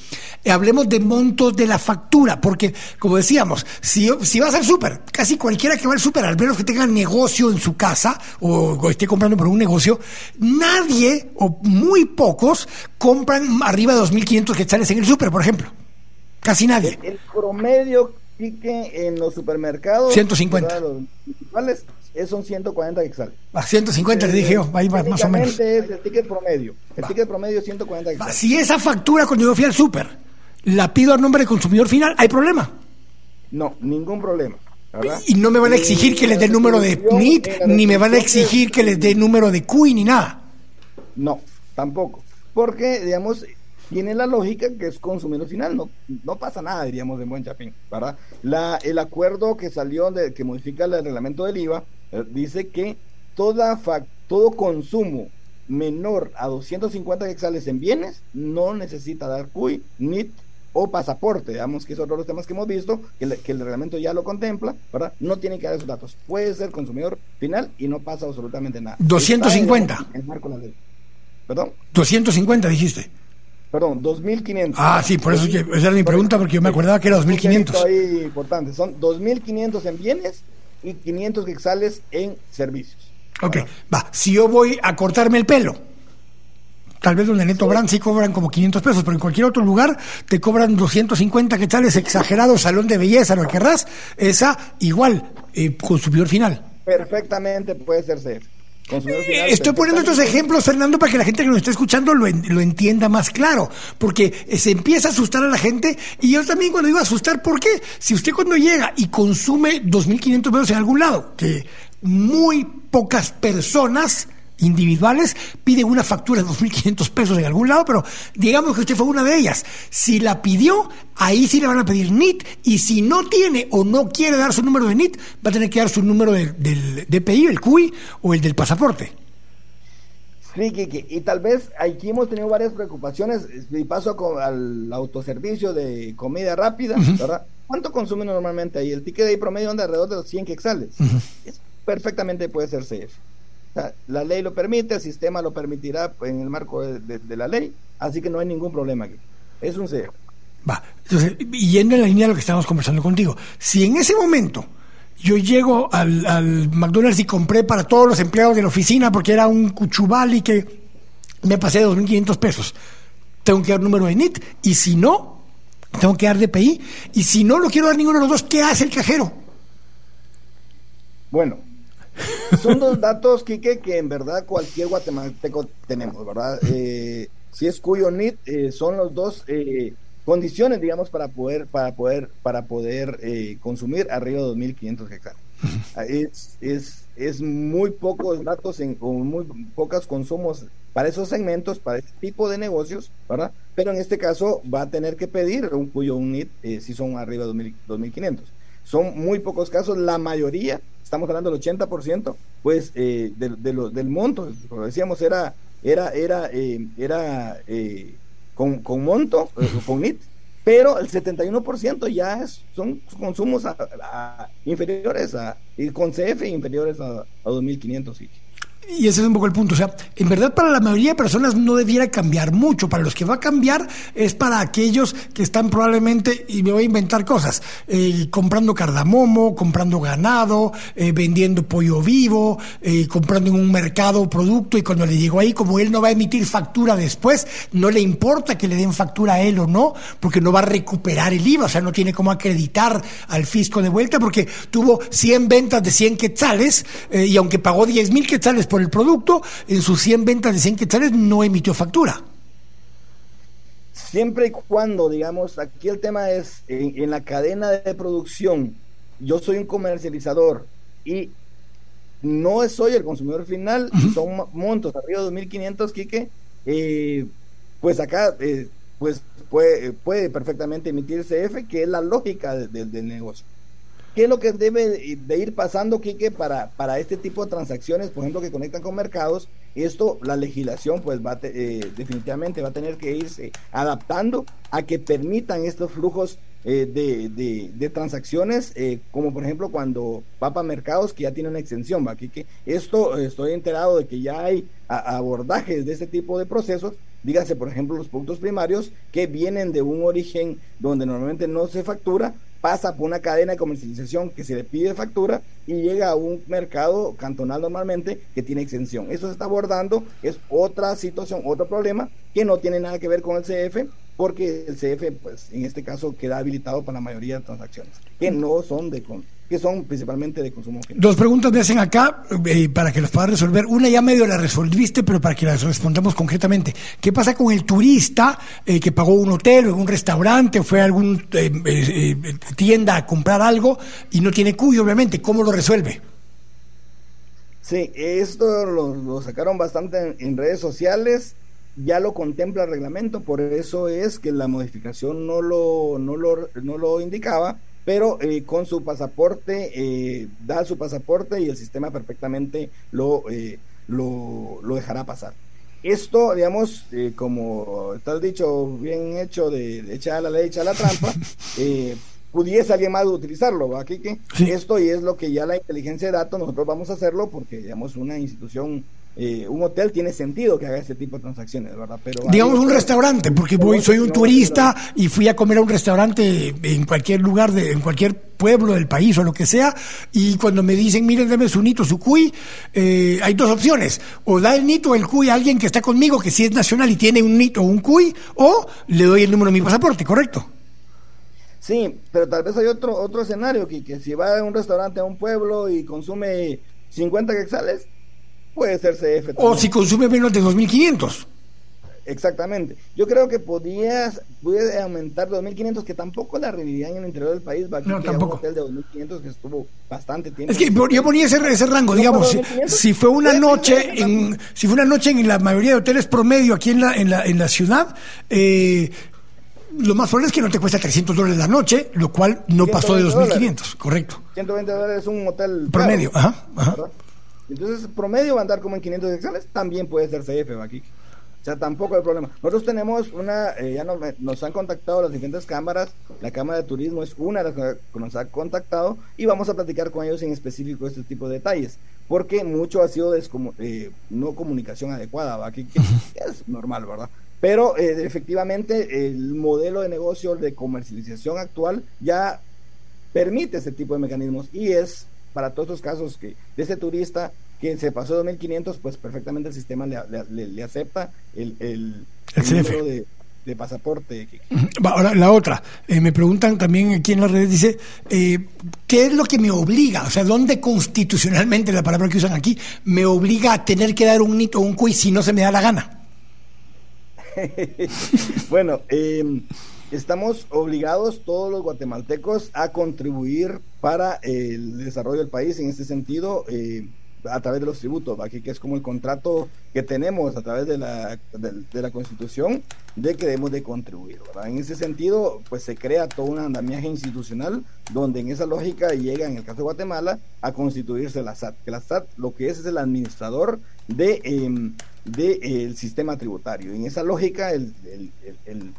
hablemos de montos de la factura, porque como decíamos, si, si vas al súper, casi cualquiera que va al súper, al menos que tenga negocio en su casa o, esté comprando por un negocio, nadie o muy pocos compran arriba de 2.500 quetzales en el súper, por ejemplo. Casi nadie. El, promedio que en los supermercados 150 son 140 quetzales. A 150 le dije yo, ahí va más o menos. es el ticket promedio. El ticket promedio es 140 quetzales. Si esa factura cuando yo fui al súper la pido a nombre del consumidor final, ¿hay problema? No, ningún problema. Y no me van a exigir que les dé el número de NIT, ni me van a exigir que les dé número de CUI, ni nada. No, tampoco. Porque, digamos, tiene la lógica que es consumidor final, no, no pasa nada, diríamos, de buen chapín, ¿verdad? La, el acuerdo que salió, de, que modifica el reglamento del IVA, eh, dice que toda todo consumo menor a 250 quetzales en bienes no necesita dar CUI, NIT o pasaporte, digamos que es otro de los temas que hemos visto, que, el reglamento ya lo contempla, ¿verdad? No tiene que dar esos datos. Puede ser consumidor final y no pasa absolutamente nada. 250. ¿Perdón? 250 dijiste. Perdón, 2.500. Ah, sí, por eso que, esa era mi pregunta, porque yo me acordaba que era 2.500. ahí importante, son 2.500 en bienes y 500 quexales en servicios. Ok, va, si yo voy a cortarme el pelo, Tal vez donde Neto Brand sí cobran como 500 pesos, pero en cualquier otro lugar te cobran 250 quetzales, exagerado, salón de belleza, lo que querrás, esa igual, eh, consumidor final. Perfectamente puede ser ser. Eh, estoy poniendo estos ejemplos, Fernando, para que la gente que nos está escuchando lo, lo, entienda más claro, porque se empieza a asustar a la gente y yo también cuando digo asustar, ¿por qué? Si usted cuando llega y consume 2.500 pesos en algún lado, que muy pocas personas individuales piden una factura de 2.500 pesos en algún lado, pero digamos que usted fue una de ellas. Si la pidió, ahí sí le van a pedir NIT y si no tiene o no quiere dar su número de NIT, va a tener que dar su número del DPI, el CUI o el del pasaporte. Sí, Kiki, y tal vez aquí hemos tenido varias preocupaciones y paso al autoservicio de comida rápida, ¿verdad? ¿Cuánto consume normalmente ahí? El ticket de ahí promedio anda alrededor de los 100 quexales. perfectamente puede ser La ley lo permite, el sistema lo permitirá en el marco de, la ley, así que no hay ningún problema aquí. Es un CEO. Va, entonces, yendo en la línea de lo que estamos conversando contigo, si en ese momento yo llego al, McDonald's y compré para todos los empleados de la oficina porque era un cuchubal y que me pasé de 2.500 pesos, tengo que dar número de NIT y si no, tengo que dar DPI y si no lo quiero dar ninguno de los dos, ¿qué hace el cajero? Bueno, son dos datos, Quique, que en verdad cualquier guatemalteco tenemos, ¿verdad? Eh, si es cuyo NIT, eh, son los dos eh, condiciones, digamos, para poder, para poder, para poder consumir arriba de 2.500 hectáreas. es, es, es, muy pocos datos en, con muy pocos consumos para esos segmentos, para este tipo de negocios, ¿verdad? Pero en este caso va a tener que pedir un cuyo unit eh, si son arriba de 2.500. Son muy pocos casos, la mayoría, estamos hablando del 80%, pues eh, de, del monto, como decíamos, era, era, era, eh, era eh, con, con, monto, con NIT, pero el 71% ya es, son consumos inferiores a, y con CF inferiores a, a 2.500. Y ese es un poco el punto. O sea, en verdad para la mayoría de personas no debiera cambiar mucho. Para los que va a cambiar es para aquellos que están probablemente, y me voy a inventar cosas, eh, comprando cardamomo, comprando ganado, eh, vendiendo pollo vivo, eh, comprando en un mercado producto y cuando le llegó ahí, como él no va a emitir factura después, no le importa que le den factura a él o no, porque no va a recuperar el IVA. O sea, no tiene cómo acreditar al fisco de vuelta porque tuvo 100 ventas de 100 quetzales y aunque pagó 10 mil quetzales por el producto, en sus 100 ventas de 100 quetzales no emitió factura. Siempre y cuando, digamos, aquí el tema es en, la cadena de producción, yo soy un comercializador y no soy el consumidor final, son montos arriba de 2.500, Quique, eh, pues acá eh, pues puede, puede perfectamente emitir CF, que es la lógica del negocio. ¿Qué es lo que debe de ir pasando, Quique, para, para este tipo de transacciones, por ejemplo, que conectan con mercados? Esto, la legislación, pues va eh, definitivamente va a tener que irse adaptando a que permitan estos flujos eh, de, de, transacciones, eh, como por ejemplo cuando va para mercados que ya tienen una extensión, ¿va? Esto, estoy enterado de que ya hay abordajes de este tipo de procesos, dígase por ejemplo los productos primarios que vienen de un origen donde normalmente no se factura, pasa por una cadena de comercialización que se le pide factura y llega a un mercado cantonal normalmente que tiene exención. Eso se está abordando, es otra situación, otro problema que no tiene nada que ver con el CF, porque el CF, pues en este caso, queda habilitado para la mayoría de transacciones, que no son de que son principalmente de consumo final. Dos preguntas me hacen acá eh, para que las puedas resolver. Una ya medio la resolviste, pero para que las respondamos concretamente. ¿Qué pasa con el turista eh, que pagó un hotel o un restaurante o fue a alguna eh, tienda a comprar algo y no tiene cuyo, obviamente? ¿Cómo lo resuelve? Sí, esto lo, sacaron bastante en redes sociales ya lo contempla el reglamento, por eso es que la modificación no lo, no lo, no lo indicaba, pero eh, con su pasaporte, eh, da su pasaporte y el sistema perfectamente lo, eh, lo, lo, dejará pasar. Esto, digamos, como está dicho, bien hecho de, echar la ley, echar la trampa, pudiese alguien más utilizarlo, Aquí que esto y es lo que ya la inteligencia de datos nosotros vamos a hacerlo porque, digamos, una institución eh, un hotel tiene sentido que haga ese tipo de transacciones, ¿verdad? Pero Digamos un restaurante, porque voy, soy un turista y fui a comer a un restaurante en cualquier lugar, de, en cualquier pueblo del país o lo que sea, y cuando me dicen, miren, dame su nito, su cuy, eh, hay dos opciones, o da el nito o el cuy a alguien que está conmigo, que si es nacional y tiene un nito o un cuy, o le doy el número de mi pasaporte, ¿correcto? Sí, pero tal vez hay otro otro escenario, que, que si va a un restaurante a un pueblo y consume 50 quetzales, puede ser CF. O si consume menos de 2.500. Exactamente. Yo creo que podías, puede aumentar 2.500, que tampoco la revivían en el interior del país. no, tampoco. Un hotel de 2.500 que estuvo bastante tiempo. Es que yo ponía ese, ese rango, digamos, si, fue una noche, en, si fue una noche en la mayoría de hoteles promedio aquí en la, en la, en la ciudad, eh, lo más probable es que no te cuesta 300 dólares la noche, lo cual no pasó de 2.500, correcto. 120 dólares es un hotel. Promedio, ajá, ajá. Entonces, promedio va a andar como en 500 hectáreas, también puede ser CF, aquí. O sea, tampoco hay problema. Nosotros tenemos una, eh, ya nos, han contactado las diferentes cámaras, la Cámara de Turismo es una de las que nos ha contactado y vamos a platicar con ellos en específico este tipo de detalles, porque mucho ha sido eh, no comunicación adecuada, aquí es normal, ¿verdad? Pero eh, efectivamente el modelo de negocio de comercialización actual ya permite ese tipo de mecanismos y es para todos los casos que de ese turista que se pasó 2.500, pues perfectamente el sistema le, acepta el, el, número de, pasaporte. Ahora, la otra, eh, me preguntan también aquí en las redes, dice, eh, ¿qué es lo que me obliga? O sea, ¿dónde constitucionalmente, la palabra que usan aquí, me obliga a tener que dar un hito o un quiz si no se me da la gana? bueno, eh, estamos obligados todos los guatemaltecos a contribuir para el desarrollo del país en este sentido. Eh, a través de los tributos, aquí que es como el contrato que tenemos a través de la, de, la Constitución de que debemos de contribuir. En ese sentido, pues se crea todo un andamiaje institucional donde en esa lógica llega, en el caso de Guatemala, a constituirse la SAT, que la SAT lo que es es el administrador de, em, de el sistema tributario. En esa lógica, el el, el,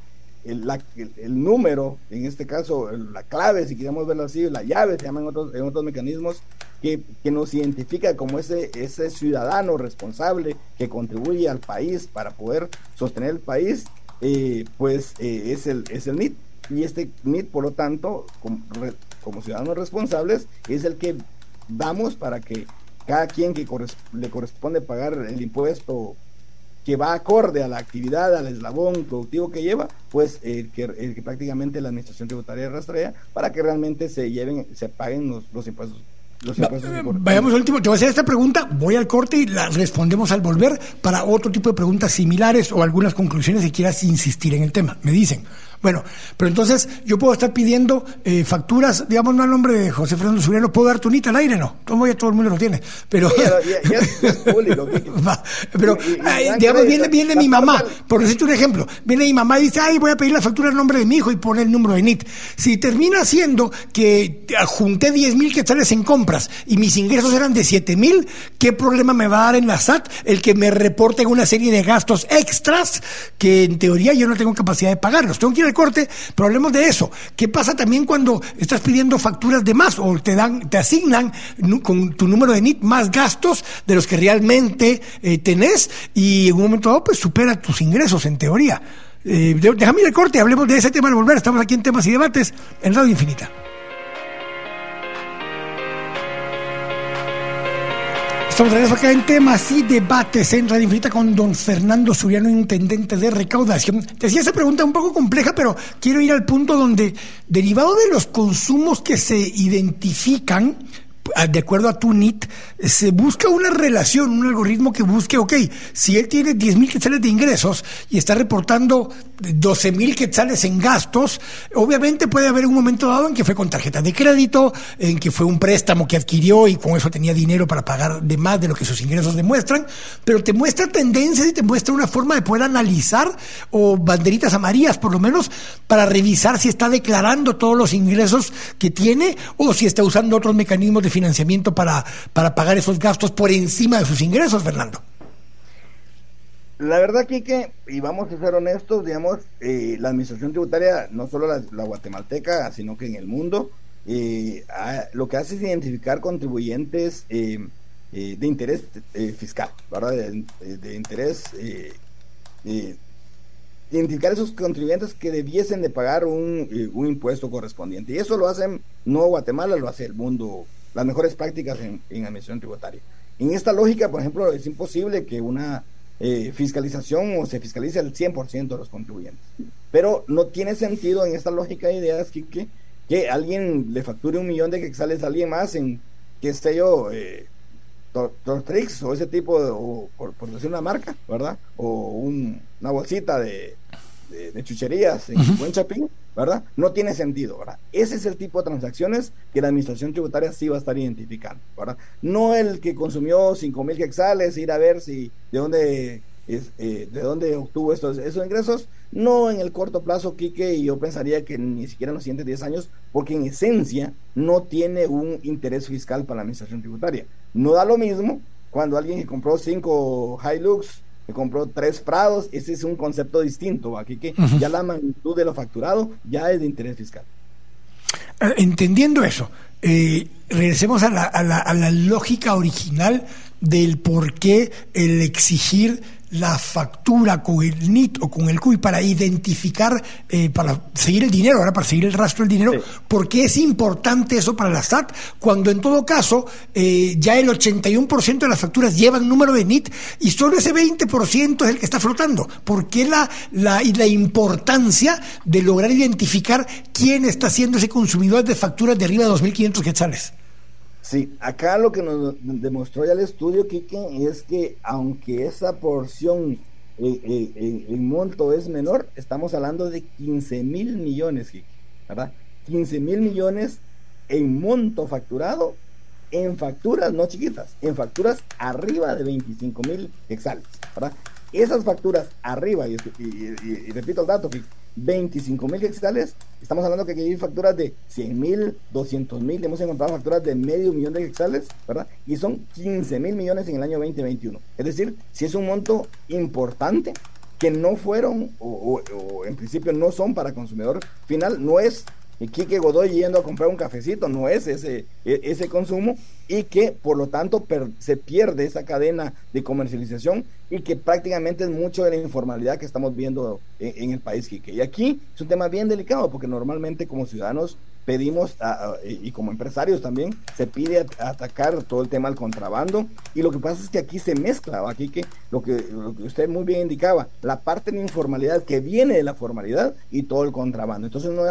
número, en este caso la clave, si queremos verlo así, la llave, se llaman otros, en otros mecanismos, que, que, nos identifica como ese, ese ciudadano responsable que contribuye al país para poder sostener el país, eh, pues eh, es, el, es el NIT. Y este NIT, por lo tanto, como, como ciudadanos responsables, es el que damos para que cada quien que le corresponde pagar el impuesto que va acorde a la actividad, al eslabón productivo que lleva, pues el que, el que prácticamente la administración tributaria rastrea para que realmente se lleven, se paguen los, los impuestos Vayamos al último. Te voy a hacer esta pregunta, voy al corte y la respondemos al volver para otro tipo de preguntas similares o algunas conclusiones si quieras insistir en el tema. Me dicen. Bueno, pero entonces yo puedo estar pidiendo eh, facturas, digamos, no al nombre de José Fernando Suriano, ¿puedo dar tu NIT al aire? No, todo, ya todo el mundo lo tiene. Pero, pero digamos, viene, viene mi mamá, por decirte un ejemplo, viene mi mamá y dice, ay, voy a pedir la factura al nombre de mi hijo y pone el número de NIT. Si termina siendo que junté 10 mil quetzales en compras y mis ingresos eran de 7 mil, ¿qué problema me va a dar en la SAT el que me reporten una serie de gastos extras que en teoría yo no tengo capacidad de pagarlos? Tengo que ir corte, pero hablemos de eso. ¿Qué pasa también cuando estás pidiendo facturas de más o te dan, te asignan con tu número de NIT más gastos de los que realmente eh, tenés y en un momento dado pues supera tus ingresos en teoría? Eh, déjame ir corte, hablemos de ese tema al volver. Estamos aquí en temas y debates en Radio Infinita. Estamos acá en temas y debates en Radio Infinita con don Fernando Suriano, intendente de recaudación. Te hacía esa pregunta un poco compleja, pero quiero ir al punto donde, derivado de los consumos que se identifican, de acuerdo a tu NIT, se busca una relación, un algoritmo que busque, ok, si él tiene 10 mil quetzales de ingresos y está reportando 12 mil quetzales en gastos, obviamente puede haber un momento dado en que fue con tarjeta de crédito, en que fue un préstamo que adquirió y con eso tenía dinero para pagar de más de lo que sus ingresos demuestran, pero te muestra tendencias y te muestra una forma de poder analizar o banderitas amarillas por lo menos para revisar si está declarando todos los ingresos que tiene o si está usando otros mecanismos de financiamiento para, para pagar esos gastos por encima de sus ingresos, Fernando. La verdad, que y vamos a ser honestos, digamos, eh, la administración tributaria, no solo la, guatemalteca, sino que en el mundo, eh, lo que hace es identificar contribuyentes eh, de interés fiscal, ¿verdad? De, interés, identificar esos contribuyentes que debiesen de pagar un, un, impuesto correspondiente. Y eso lo hacen no Guatemala, lo hace el mundo las mejores prácticas en, administración tributaria. En esta lógica, por ejemplo, es imposible que una eh, fiscalización o se fiscalice al 100% de los contribuyentes. Pero no tiene sentido en esta lógica de ideas que, que, alguien le facture un millón de quetzales a alguien más en, qué sé yo, eh, Tortrix o ese tipo, de, o por, decir una marca, ¿verdad? O una bolsita de, de, chucherías en Buen Chapín, ¿verdad? No tiene sentido, ¿verdad? Ese es el tipo de transacciones que la administración tributaria sí va a estar identificando, ¿verdad? No el que consumió 5 mil quexales, ir a ver si de dónde es, eh, de dónde obtuvo estos esos ingresos, no en el corto plazo, Quique, y yo pensaría que ni siquiera en los siguientes 10 años, porque en esencia no tiene un interés fiscal para la administración tributaria. No da lo mismo cuando alguien que compró 5 Hilux que compró tres prados, ese es un concepto distinto, aquí que ya la magnitud de lo facturado ya es de interés fiscal. Eh, entendiendo eso, eh, regresemos a la, a, la, a la lógica original del por qué el exigir la factura con el NIT o con el CUI para identificar, eh, para seguir el dinero, ahora para seguir el rastro del dinero, ¿por qué es importante eso para la SAT? Cuando en todo caso eh, ya el 81% de las facturas llevan número de NIT y solo ese 20% es el que está flotando. ¿Por qué la, la, la importancia de lograr identificar quién está siendo ese consumidor de facturas de arriba de 2.500 quetzales? Sí, acá lo que nos demostró ya el estudio, Kike, es que aunque esa porción el monto es menor, estamos hablando de 15 mil millones, ¿verdad? 15 mil millones en monto facturado en facturas no chiquitas, en facturas arriba de 25 mil hexales, ¿verdad? Esas facturas arriba, y, repito el dato, que 25 mil hexales, estamos hablando que hay facturas de 100 mil, 200 mil, hemos encontrado facturas de medio millón de hexales, ¿verdad? Y son 15 mil millones en el año 2021. Es decir, si es un monto importante que no fueron, o, o en principio no son para consumidor final, no es y Quique Godoy yendo a comprar un cafecito, no es ese, e, ese consumo y que por lo tanto se pierde esa cadena de comercialización y que prácticamente es mucho de la informalidad que estamos viendo en, el país, Quique. Y aquí es un tema bien delicado porque normalmente como ciudadanos pedimos, y como empresarios también, se pide atacar todo el tema del contrabando y lo que pasa es que aquí se mezcla, aquí que lo que, lo que usted muy bien indicaba, la parte de informalidad que viene de la formalidad y todo el contrabando. Entonces no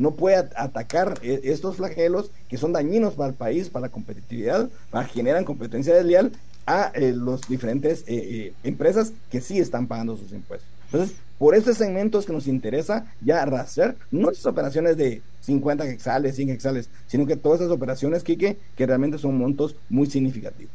no puede atacar e, estos flagelos que son dañinos para el país, para la competitividad, para generan competencia desleal a eh, los diferentes eh, eh, empresas que sí están pagando sus impuestos. Entonces, por estos segmentos que nos interesa ya rastrear, no esas operaciones de 50 hexales, 100 hexales, sino que todas esas operaciones, Quique, que realmente son montos muy significativos.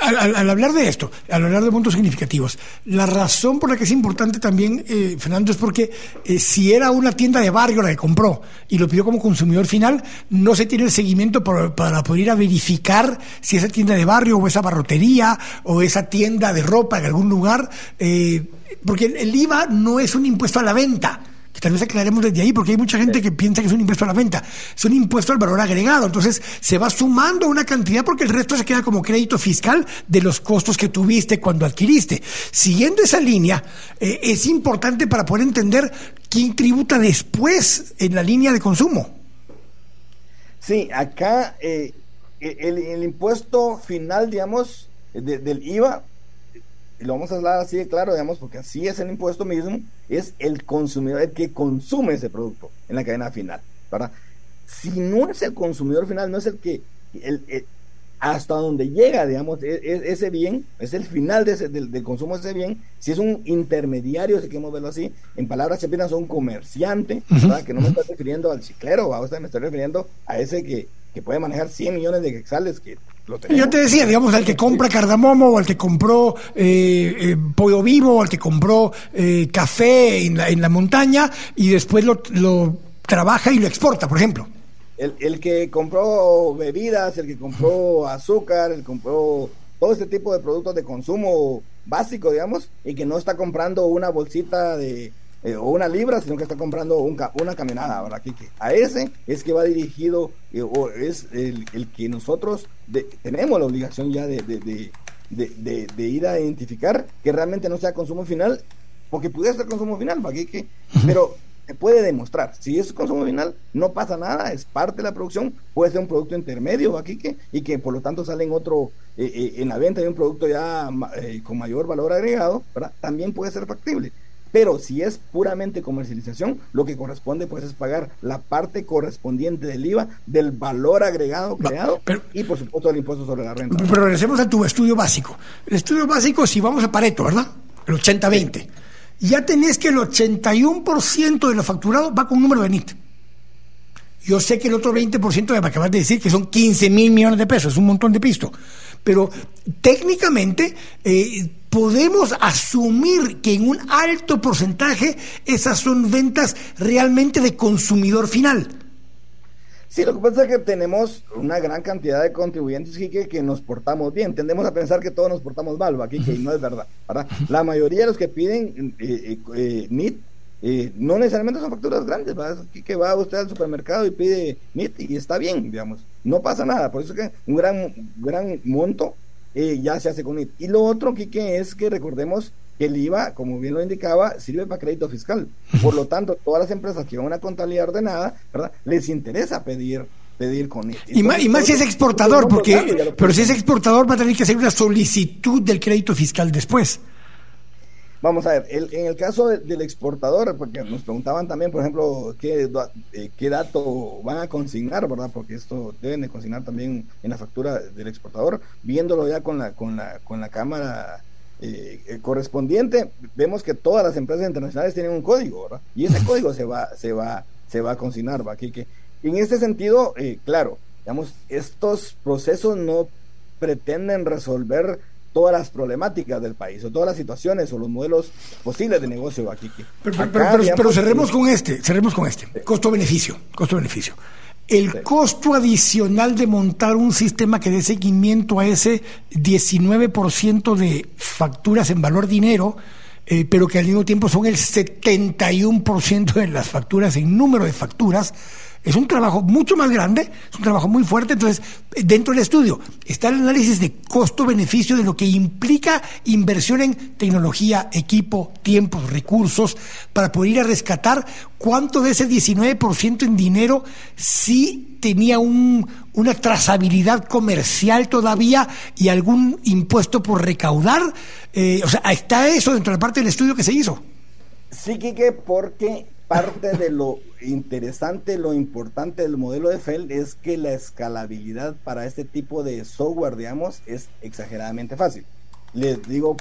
Al, hablar de esto, al hablar de puntos significativos, la razón por la que es importante también, eh, Fernando, es porque eh, si era una tienda de barrio la que compró y lo pidió como consumidor final, no se tiene el seguimiento para poder ir a verificar si esa tienda de barrio o esa barrotería o esa tienda de ropa en algún lugar, eh, porque el IVA no es un impuesto a la venta que tal vez aclaremos desde ahí, porque hay mucha gente que piensa que es un impuesto a la venta, es un impuesto al valor agregado, entonces se va sumando una cantidad porque el resto se queda como crédito fiscal de los costos que tuviste cuando adquiriste. Siguiendo esa línea, eh, es importante para poder entender quién tributa después en la línea de consumo. Sí, acá eh, el, impuesto final, digamos, del IVA y lo vamos a hablar así de claro, digamos, porque así es el impuesto mismo, es el consumidor el que consume ese producto en la cadena final, ¿verdad? Si no es el consumidor final, no es el que, el, hasta donde llega, digamos, e, e, ese bien, es el final de del, consumo de ese bien, si es un intermediario, si queremos verlo así, en palabras chapinas, un comerciante, ¿verdad? Que no me estoy refiriendo al ciclero, ¿verdad? me estoy refiriendo a ese que, que puede manejar 100 millones de quexales, que yo te decía, digamos, al que compra cardamomo, o al que compró eh, eh, pollo vivo, o al que compró eh, café en la, en la montaña y después lo, lo trabaja y lo exporta, por ejemplo. El, el, que compró bebidas, el que compró azúcar, el que compró todo este tipo de productos de consumo básico, digamos, y que no está comprando una bolsita de, eh, o una libra, sino que está comprando una caminada, ¿verdad? Que, a ese es que va dirigido, eh, o es el, que nosotros tenemos la obligación ya de, de, ir a identificar que realmente no sea consumo final, porque pudiera ser consumo final, ¿verdad? Pero se puede demostrar. Si es consumo final, no pasa nada, es parte de la producción, puede ser un producto intermedio aquí que, y que por lo tanto sale en otro, eh, en la venta de un producto ya con mayor valor agregado, ¿verdad? También puede ser factible. Pero si es puramente comercialización, lo que corresponde pues es pagar la parte correspondiente del IVA, del valor agregado creado y por supuesto el impuesto sobre la renta. Pero regresemos a tu estudio básico. El estudio básico, si vamos a Pareto, ¿verdad? El 80-20. Ya tenés que el 81% de lo facturado va con un número de NIT. Yo sé que el otro 20% me acabas de decir que son 15 mil millones de pesos, es un montón de pisto. Pero técnicamente eh, podemos asumir que en un alto porcentaje esas son ventas realmente de consumidor final. Sí, lo que pasa es que tenemos una gran cantidad de contribuyentes que, que nos portamos bien. Tendemos a pensar que todos nos portamos mal, aquí que no es verdad. La mayoría de los que piden eh, eh, NIT eh, no necesariamente son facturas grandes, Aquí que va usted al supermercado y pide NIT y está bien, digamos. No pasa nada. Por eso que un gran, gran monto eh, ya se hace con IT. Y lo otro, que es que recordemos que el IVA, como bien lo indicaba, sirve para crédito fiscal. Por lo tanto, todas las empresas que van a una contabilidad ordenada, ¿verdad? Les interesa pedir pedir con IT. Y, más, y más si es exportador, porque, pero si es exportador va a tener que hacer una solicitud del crédito fiscal después. Vamos a ver, en el caso del exportador, porque nos preguntaban también, por ejemplo, qué, eh, qué dato van a consignar, ¿verdad? Porque esto deben de consignar también en la factura del exportador, viéndolo ya con la, con la, con la cámara eh, correspondiente, vemos que todas las empresas internacionales tienen un código, ¿verdad? Y ese código se va, se va, se va a consignar, ¿va? Que, en este sentido, eh, claro, digamos, estos procesos no pretenden resolver todas las problemáticas del país o todas las situaciones o los modelos posibles de negocio aquí. Pero, cerremos con este, cerremos con este. Costo-beneficio, costo-beneficio. El costo adicional de montar un sistema que dé seguimiento a ese 19% de facturas en valor dinero, eh, pero que al mismo tiempo son el 71% de las facturas en número de facturas, es un trabajo mucho más grande, es un trabajo muy fuerte. Entonces, dentro del estudio está el análisis de costo-beneficio de lo que implica inversión en tecnología, equipo, tiempos, recursos, para poder ir a rescatar cuánto de ese 19% en dinero sí tenía un, una trazabilidad comercial todavía y algún impuesto por recaudar. Eh, o sea, está eso dentro de la parte del estudio que se hizo. Sí, Quique, porque parte de lo interesante, lo importante del modelo de Feld es que la escalabilidad para este tipo de software, digamos, es exageradamente fácil. Les digo,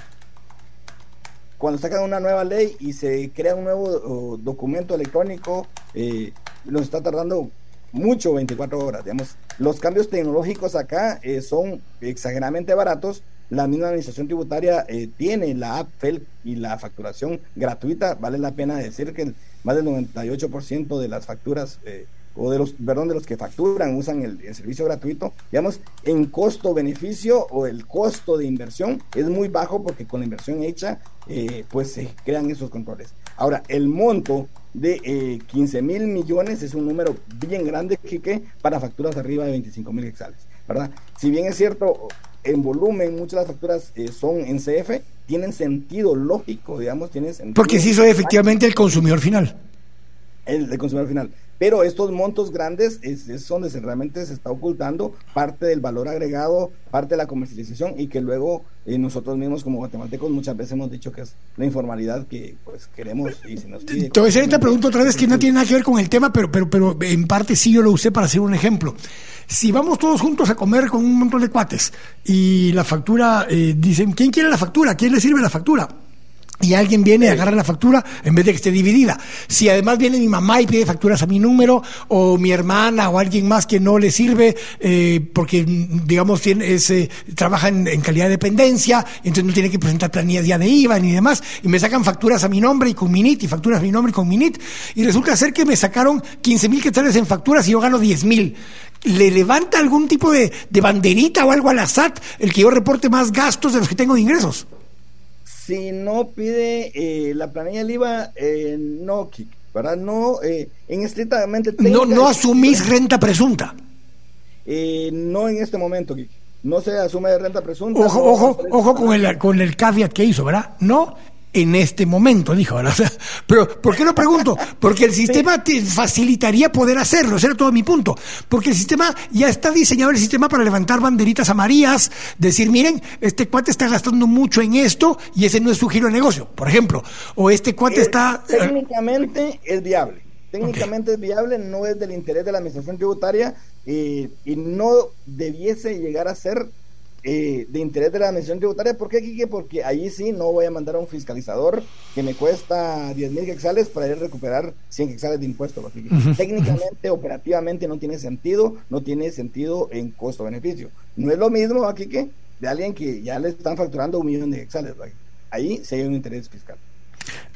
cuando sacan una nueva ley y se crea un nuevo documento electrónico, eh, nos está tardando mucho 24 horas, digamos. Los cambios tecnológicos acá eh, son exageradamente baratos la misma administración tributaria eh, tiene la app FEL y la facturación gratuita. Vale la pena decir que más del 98% de las facturas eh, o de los, perdón, de los que facturan usan el, servicio gratuito, digamos, en costo-beneficio o el costo de inversión es muy bajo porque con la inversión hecha, eh, pues se crean esos controles. Ahora, el monto de 15 mil millones es un número bien grande que, para facturas arriba de 25 mil hexales, ¿verdad? Si bien es cierto, en volumen, muchas de las facturas eh, son en CF, tienen sentido lógico, digamos, tienen sentido. Porque se hizo efectivamente el consumidor final. El, el consumidor final. Pero estos montos grandes es, es, donde se, realmente se está ocultando parte del valor agregado, parte de la comercialización y que luego eh, nosotros mismos como guatemaltecos muchas veces hemos dicho que es la informalidad que pues queremos y se nos pide. Te hacer esta pregunta otra vez que no tiene nada que ver con el tema, pero, pero, pero en parte sí yo lo usé para hacer un ejemplo. Si vamos todos juntos a comer con un montón de cuates y la factura, eh, dicen, ¿quién quiere la factura? ¿Quién le sirve la factura? Y alguien viene y agarra la factura en vez de que esté dividida. Si además viene mi mamá y pide facturas a mi número, o mi hermana o alguien más que no le sirve, eh, porque digamos tiene, ese trabaja en, calidad de dependencia, entonces no tiene que presentar planillas ya de IVA ni demás, y me sacan facturas a mi nombre y con MINIT, y facturas a mi nombre y con MINIT, y resulta ser que me sacaron 15 mil quetzales en facturas y yo gano 10 mil. ¿Le levanta algún tipo de, de banderita o algo a la SAT el que yo reporte más gastos de los que tengo de ingresos? Si no pide eh, la planilla del IVA, eh, no, ¿verdad? No, eh, en estrictamente... No, no asumís renta presunta. no en este momento, Kik. No se asume de renta presunta. Ojo, ojo, ojo con el, con el caveat que hizo, ¿verdad? No en este momento, dijo. ¿verdad? pero, ¿por qué lo pregunto? Porque el sistema te facilitaría poder hacerlo, ese era todo mi punto. Porque el sistema, ya está diseñado el sistema para levantar banderitas amarillas, decir, miren, este cuate está gastando mucho en esto y ese no es su giro de negocio, por ejemplo. O este cuate eh, está... Eh, técnicamente es viable. Técnicamente es viable, no es del interés de la administración tributaria eh, y no debiese llegar a ser eh, de interés de la administración tributaria. ¿Por qué, Quique? Porque ahí sí no voy a mandar a un fiscalizador que me cuesta 10 mil quexales para ir a recuperar 100 quexales de impuestos. Técnicamente, operativamente no tiene sentido, no tiene sentido en costo-beneficio. No es lo mismo, aquí que de alguien que ya le están facturando un millón de quexales. Ahí sí hay un interés fiscal.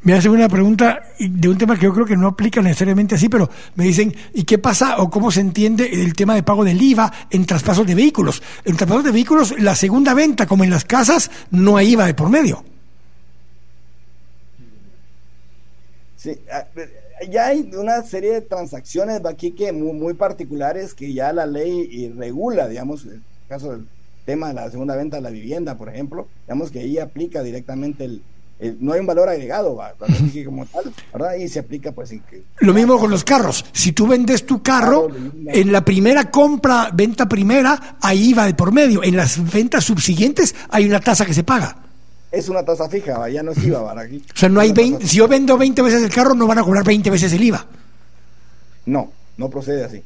Me hacen una pregunta de un tema que yo creo que no aplica necesariamente así, pero me dicen, ¿y qué pasa o cómo se entiende el tema de pago del IVA en traspasos de vehículos? En traspasos de vehículos, la segunda venta, como en las casas, no hay IVA de por medio. Sí, ya hay una serie de transacciones aquí que muy, muy particulares que ya la ley regula, digamos, el caso del tema de la segunda venta de la vivienda, por ejemplo, digamos que ahí aplica directamente el, eh, no hay un valor agregado como tal, ¿verdad? Y se aplica pues en que... Lo mismo con los carros. Si tú vendes tu carro, en la primera compra, venta primera, ahí va de por medio. En las ventas subsiguientes hay una tasa que se paga. Es una tasa fija, ya no es IVA, ¿verdad? Aquí. O sea, no hay 20, si yo vendo 20 veces el carro, no van a cobrar 20 veces el IVA. No, no procede así.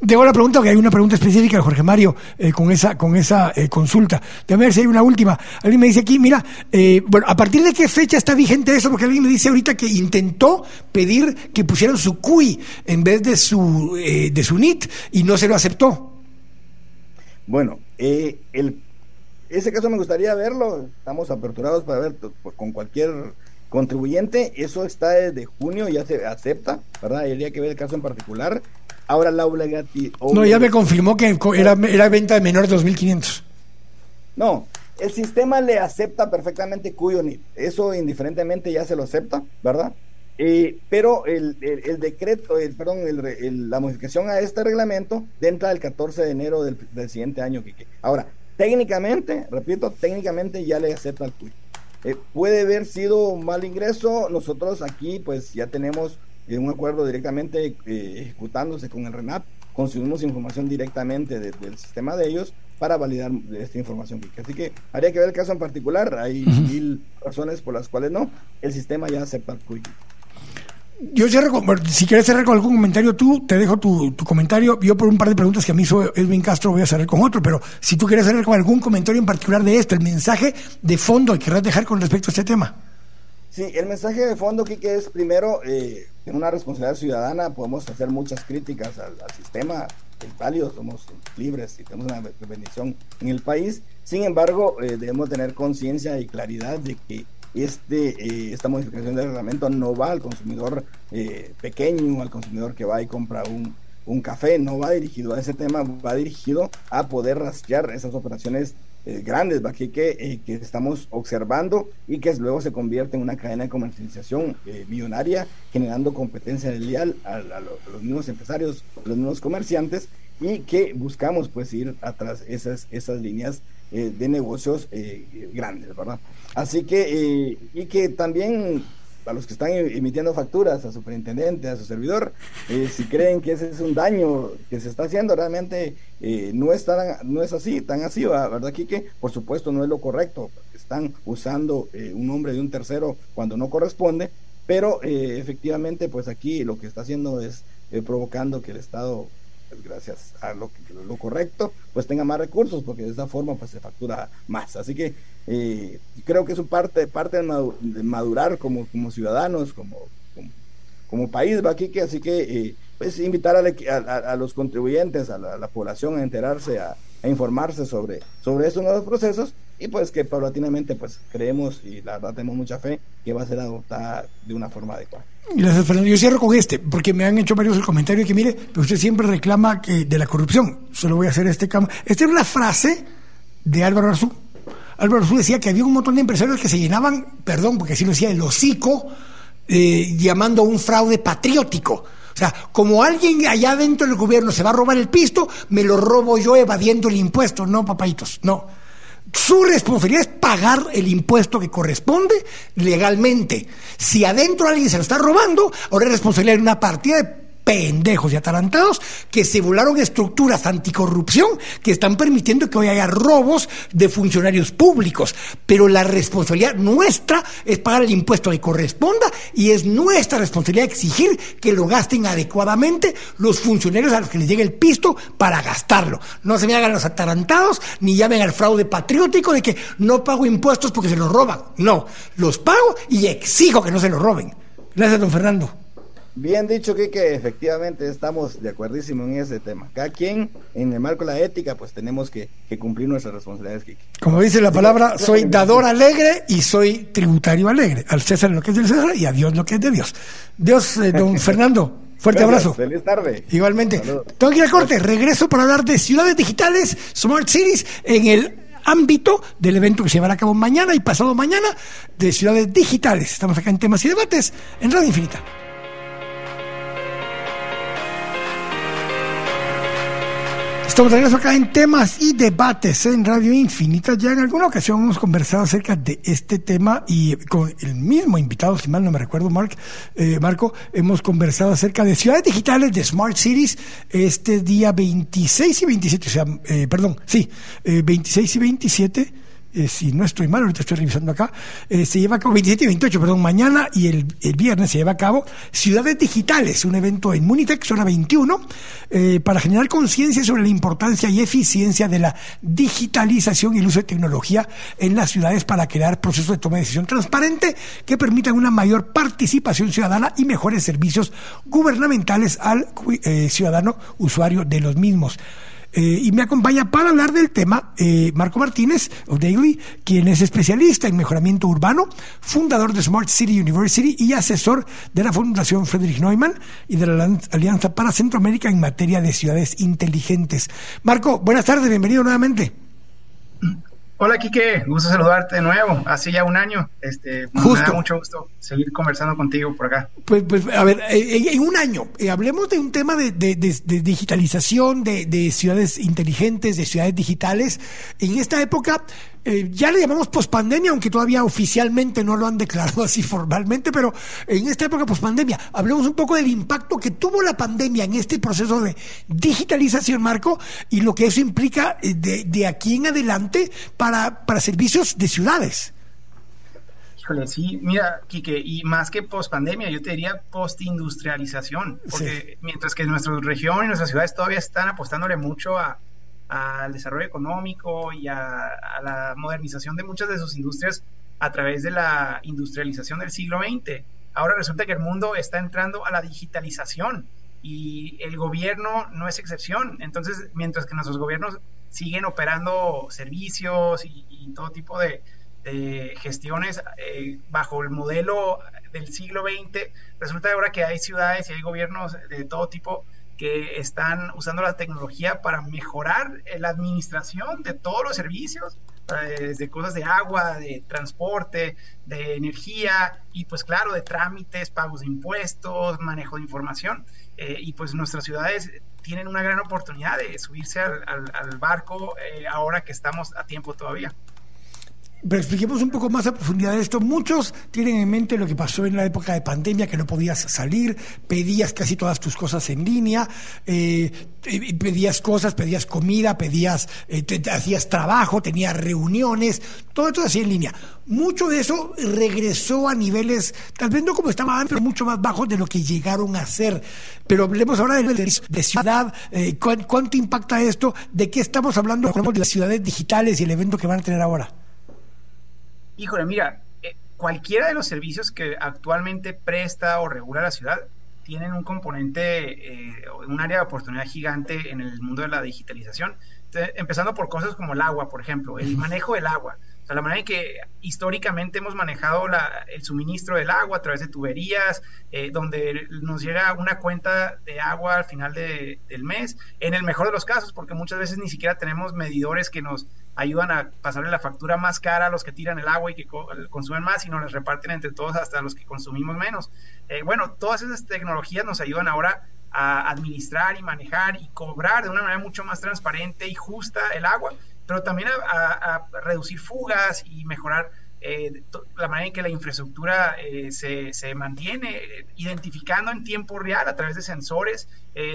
Debo la pregunta, que hay una pregunta específica de Jorge Mario eh, con esa, con esa eh, consulta. Déjame ver si hay una última. Alguien me dice aquí, mira, eh, bueno, ¿a partir de qué fecha está vigente eso? Porque alguien me dice ahorita que intentó pedir que pusieran su CUI en vez de su, de su NIT y no se lo aceptó. Bueno, el, ese caso me gustaría verlo. Estamos aperturados para ver pues, con cualquier contribuyente. Eso está desde junio, ya se acepta, ¿verdad? Habría que ver el caso en particular. Ahora la obligatoriedad. No, ya me confirmó que era, era venta de menor de 2.500. No, el sistema le acepta perfectamente cuyo Eso indiferentemente ya se lo acepta, ¿verdad? Eh, pero el, el, decreto, el, perdón, la modificación a este reglamento entra el 14 de enero del, siguiente año. Ahora, técnicamente, repito, técnicamente ya le acepta el cuyo. Eh, puede haber sido un mal ingreso. Nosotros aquí, pues ya tenemos un acuerdo directamente eh, ejecutándose con el RENAP, consumimos información directamente del sistema de ellos para validar esta información. Así que habría que ver el caso en particular, hay mil razones por las cuales no, el sistema ya acepta el. Yo cierro si quieres cerrar con algún comentario tú, te dejo tu, comentario. Yo por un par de preguntas que a mí hizo Edwin Castro voy a cerrar con otro, pero si tú quieres cerrar con algún comentario en particular de esto, el mensaje de fondo que querrás dejar con respecto a este tema. Sí, el mensaje de fondo, que es primero, eh, en una responsabilidad ciudadana podemos hacer muchas críticas al, sistema, es válido, somos libres y tenemos una bendición en el país. Sin embargo, eh, debemos tener conciencia y claridad de que este, eh, esta modificación del reglamento no va al consumidor pequeño, al consumidor que va y compra un, un café, no va dirigido a ese tema, va dirigido a poder rastrear esas operaciones eh, grandes que, eh, que estamos observando y que luego se convierte en una cadena de comercialización eh, millonaria, generando competencia desleal a, a, los mismos empresarios, a los mismos comerciantes y que buscamos pues ir atrás esas, esas líneas de negocios grandes, ¿verdad? Así que, y que también a los que están emitiendo facturas, a superintendente, a su servidor, eh, si creen que ese es un daño que se está haciendo, realmente eh, no, es no es así, tan así, ¿verdad, Quique? Por supuesto, no es lo correcto, están usando eh, un nombre de un tercero cuando no corresponde, pero efectivamente, pues aquí lo que está haciendo es provocando que el Estado pues, gracias a lo, lo correcto, pues tenga más recursos, porque de esa forma pues se factura más. Así que eh, creo que es un parte, parte de madurar como, como ciudadanos, como, como, país, ¿va, Kike? Así que eh, pues invitar a, los contribuyentes, a la, población a enterarse, a, informarse sobre, sobre esos nuevos procesos y pues que paulatinamente pues creemos y la verdad tenemos mucha fe que va a ser adoptada de una forma adecuada. Gracias, Fernando. Yo cierro con este, porque me han hecho varios el comentario que, mire, usted siempre reclama que de la corrupción. Solo voy a hacer este cambio. Esta es una frase de Álvaro Arzú. Álvaro Arzú decía que había un montón de empresarios que se llenaban, perdón, porque así lo decía, el hocico, eh, llamando a un fraude patriótico. O sea, como alguien allá dentro del gobierno se va a robar el pisto, me lo robo yo evadiendo el impuesto. No, papaitos, no. Su responsabilidad es pagar el impuesto que corresponde legalmente. Si adentro alguien se lo está robando, ahora es responsabilidad de una partida de pendejos y atarantados que se volaron estructuras anticorrupción que están permitiendo que hoy haya robos de funcionarios públicos. Pero la responsabilidad nuestra es pagar el impuesto que corresponda y es nuestra responsabilidad exigir que lo gasten adecuadamente los funcionarios a los que les llegue el pisto para gastarlo. No se me hagan los atarantados ni llamen al fraude patriótico de que no pago impuestos porque se los roban. No, los pago y exijo que no se los roben. Gracias, don Fernando. Bien dicho, que efectivamente estamos de acuerdísimo en ese tema. Cada quien, en el marco de la ética, pues tenemos que, cumplir nuestras responsabilidades, Kike. Como dice la palabra, soy dador alegre y soy tributario alegre. Al César lo que es del César y a Dios lo que es de Dios. Dios, eh, don Fernando. Fuerte abrazo. Feliz tarde. Igualmente. Tengo que ir a corte. Regreso para hablar de ciudades digitales, Smart Cities, en el ámbito del evento que se llevará a cabo mañana y pasado mañana de ciudades digitales. Estamos acá en temas y debates en Radio Infinita. Estamos de acá en temas y debates en Radio Infinita. Ya en alguna ocasión hemos conversado acerca de este tema y con el mismo invitado, si mal no me recuerdo, Mark, eh, Marco, hemos conversado acerca de ciudades digitales, de Smart Cities, este día 26 y 27, o sea, eh, perdón, sí, 26 eh, y 27 eh, si no estoy mal, ahorita estoy revisando acá, eh, se lleva a cabo 27 y 28, perdón, mañana y el, viernes se lleva a cabo Ciudades Digitales, un evento en Munitec, zona 21, para generar conciencia sobre la importancia y eficiencia de la digitalización y el uso de tecnología en las ciudades para crear procesos de toma de decisión transparente que permitan una mayor participación ciudadana y mejores servicios gubernamentales al ciudadano usuario de los mismos. Eh, y me acompaña para hablar del tema eh, Marco Martínez, o Daily, quien es especialista en mejoramiento urbano, fundador de Smart City University y asesor de la Fundación Friedrich Neumann y de la Alianza para Centroamérica en materia de ciudades inteligentes. Marco, buenas tardes, bienvenido nuevamente. Hola, Quique, gusto saludarte de nuevo. Hace ya un año, este, me da mucho gusto seguir conversando contigo por acá. Pues, pues a ver, eh, eh, en un año, eh, hablemos de un tema de, digitalización, de, ciudades inteligentes, de ciudades digitales. En esta época, eh, ya le llamamos pospandemia, aunque todavía oficialmente no lo han declarado así formalmente, pero en esta época pospandemia, hablemos un poco del impacto que tuvo la pandemia en este proceso de digitalización, Marco, y lo que eso implica eh, de, aquí en adelante para, para servicios de ciudades. Híjole, sí, mira, Quique, y más que pospandemia, yo te diría postindustrialización, porque mientras que nuestra región y nuestras ciudades todavía están apostándole mucho a, al desarrollo económico y a, la modernización de muchas de sus industrias a través de la industrialización del siglo XX. Ahora resulta que el mundo está entrando a la digitalización y el gobierno no es excepción. Entonces, mientras que nuestros gobiernos siguen operando servicios y, todo tipo de, gestiones eh, bajo el modelo del siglo XX, resulta ahora que hay ciudades y hay gobiernos de todo tipo que están usando la tecnología para mejorar la administración de todos los servicios, eh, de cosas de agua, de transporte, de energía y pues claro, de trámites, pagos de impuestos, manejo de información. Eh, y pues nuestras ciudades tienen una gran oportunidad de subirse al, barco eh, ahora que estamos a tiempo todavía. Pero expliquemos un poco más a profundidad de esto. Muchos tienen en mente lo que pasó en la época de pandemia, que no podías salir, pedías casi todas tus cosas en línea, eh, pedías cosas, pedías comida, pedías, eh, hacías trabajo, tenías reuniones, todo esto hacía en línea. Mucho de eso regresó a niveles, tal vez no como estaba antes, pero mucho más bajos de lo que llegaron a ser. Pero hablemos ahora de, de ciudad, eh, ¿cuánto impacta esto? ¿De qué estamos hablando? De las ciudades digitales y el evento que van a tener ahora. Híjole, mira, eh, cualquiera de los servicios que actualmente presta o regula la ciudad tienen un componente, eh, un área de oportunidad gigante en el mundo de la digitalización. empezando por cosas como el agua, por ejemplo, el manejo del agua. O la manera en que históricamente hemos manejado el suministro del agua a través de tuberías, eh, donde nos llega una cuenta de agua al final del mes, en el mejor de los casos, porque muchas veces ni siquiera tenemos medidores que nos ayudan a pasarle la factura más cara a los que tiran el agua y que consumen más y nos las reparten entre todos hasta los que consumimos menos. Eh, bueno, todas esas tecnologías nos ayudan ahora a administrar y manejar y cobrar de una manera mucho más transparente y justa el agua, pero también a, reducir fugas y mejorar eh, la manera en que la infraestructura eh, se, se, mantiene, identificando en tiempo real a través de sensores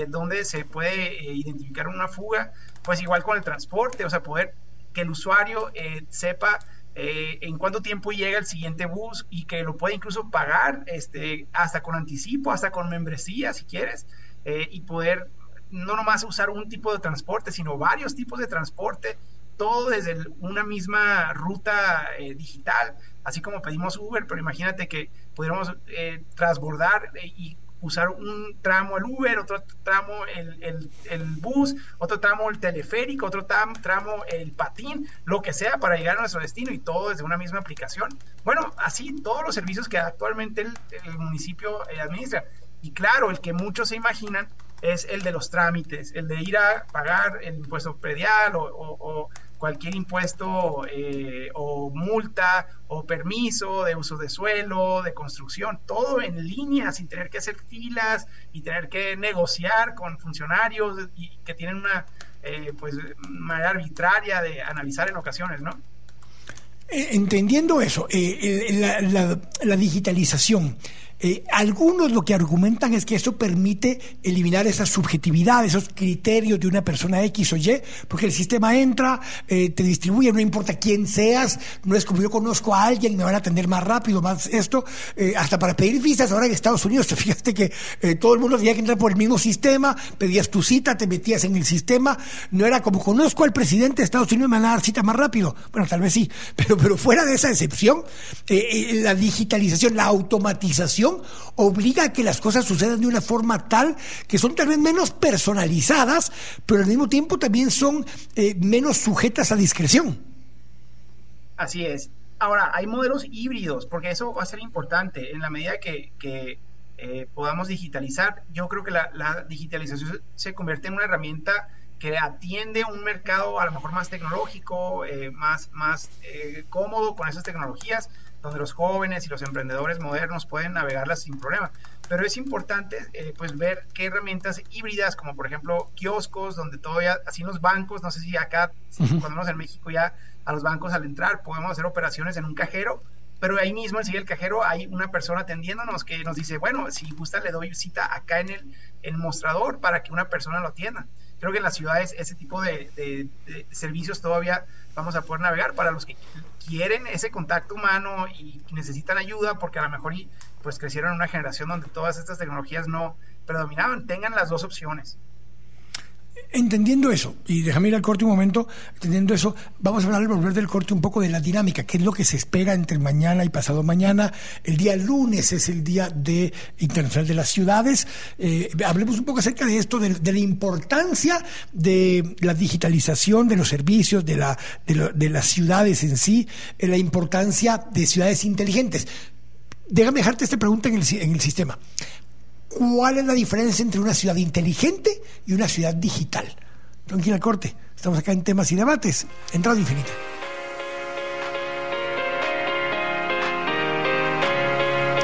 donde se puede identificar una fuga, pues igual con el transporte, o sea, poder que el usuario eh, sepa eh, en cuánto tiempo llega el siguiente bus y que lo puede incluso pagar este, hasta con anticipo, hasta con membresía si quieres, eh, y poder no nomás usar un tipo de transporte, sino varios tipos de transporte, todo desde una misma ruta digital, así como pedimos Uber, pero imagínate que pudiéramos transbordar y usar un tramo el Uber, otro tramo el, el, bus, otro tramo el teleférico, otro tramo el patín, lo que sea para llegar a nuestro destino y todo desde una misma aplicación. Bueno, así todos los servicios que actualmente el, municipio eh, administra. Y claro, el que muchos se imaginan es el de los trámites, el de ir a pagar el impuesto predial o cualquier impuesto eh, o multa o permiso de uso de suelo, de construcción, todo en línea, sin tener que hacer filas y tener que negociar con funcionarios y que tienen una eh, pues manera arbitraria de analizar en ocasiones, ¿no? Eh, entendiendo eso, la, digitalización, Eh, algunos lo que argumentan es que eso permite eliminar esa subjetividad, esos criterios de una persona X o Y, porque el sistema entra, eh, te distribuye, no importa quién seas, no es como yo conozco a alguien, me van a atender más rápido, más esto, eh, hasta para pedir visas. Ahora en Estados Unidos, te fijaste que todo el mundo tenía que entrar por el mismo sistema, pedías tu cita, te metías en el sistema, no era como conozco al presidente de Estados Unidos, me van a dar cita más rápido, bueno, tal vez sí, pero, pero fuera de esa excepción, la digitalización, la automatización obliga a que las cosas sucedan de una forma tal que son tal vez menos personalizadas, pero al mismo tiempo también son eh, menos sujetas a discreción. Así es. Ahora, hay modelos híbridos, porque eso va a ser importante. En la medida que, eh, podamos digitalizar, yo creo que la, digitalización se convierte en una herramienta que atiende un mercado a lo mejor más tecnológico, eh, más, más cómodo con esas tecnologías, donde los jóvenes y los emprendedores modernos pueden navegarlas sin problema. Pero es importante eh, pues ver qué herramientas híbridas, como por ejemplo kioscos, donde todavía, así los bancos, no sé si acá, cuando vamos en México ya a los bancos al entrar podemos hacer operaciones en un cajero, pero ahí mismo en el cajero hay una persona atendiéndonos que nos dice, bueno, si gusta le doy cita acá en el, el mostrador para que una persona lo atienda. Creo que en las ciudades ese tipo de, de servicios todavía vamos a poder navegar para los que quieren ese contacto humano y necesitan ayuda porque a lo mejor pues crecieron en una generación donde todas estas tecnologías no predominaban, tengan las dos opciones. Entendiendo eso, y déjame ir al corte un momento, entendiendo eso, vamos a hablar al volver del corte un poco de la dinámica, qué es lo que se espera entre mañana y pasado mañana. El día lunes es el Día de Internacional de las Ciudades. Eh, hablemos un poco acerca de esto, de, la importancia de la digitalización de los servicios, de, la, de, las ciudades en sí, eh, la importancia de ciudades inteligentes. Déjame dejarte esta pregunta en el sistema. ¿Cuál es la diferencia entre una ciudad inteligente y una ciudad digital? Tranquila corte, estamos acá en temas y debates, en Radio Infinita.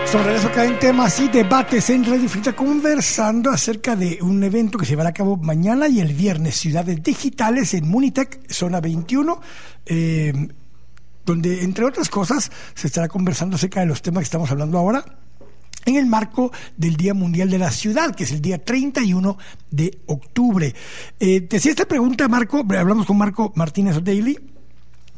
Estamos regreso acá en temas y debates en Radio Infinita, conversando acerca de un evento que se llevará a cabo mañana y el viernes, Ciudades Digitales en Munitec, zona 21. Eh, donde, entre otras cosas, se estará conversando acerca de los temas que estamos hablando ahora, en el marco del Día Mundial de la Ciudad, que es el día 31 de octubre. Eh, te hacía esta pregunta, Marco, hablamos con Marco Martínez O'Daly,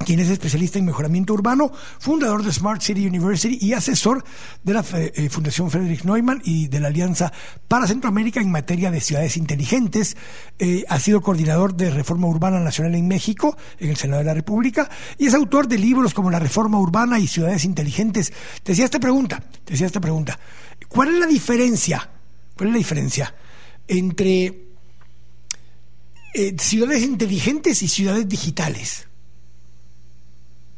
quien es especialista en mejoramiento urbano, fundador de Smart City University y asesor de la eh, Fundación Friedrich Neumann y de la Alianza para Centroamérica en materia de ciudades inteligentes. Eh, ha sido coordinador de Reforma Urbana Nacional en México, en el Senado de la República, y es autor de libros como La Reforma Urbana y Ciudades Inteligentes. Te decía esta pregunta, te decía esta pregunta. ¿Cuál es la diferencia? ¿Cuál es la diferencia entre eh, ciudades inteligentes y ciudades digitales?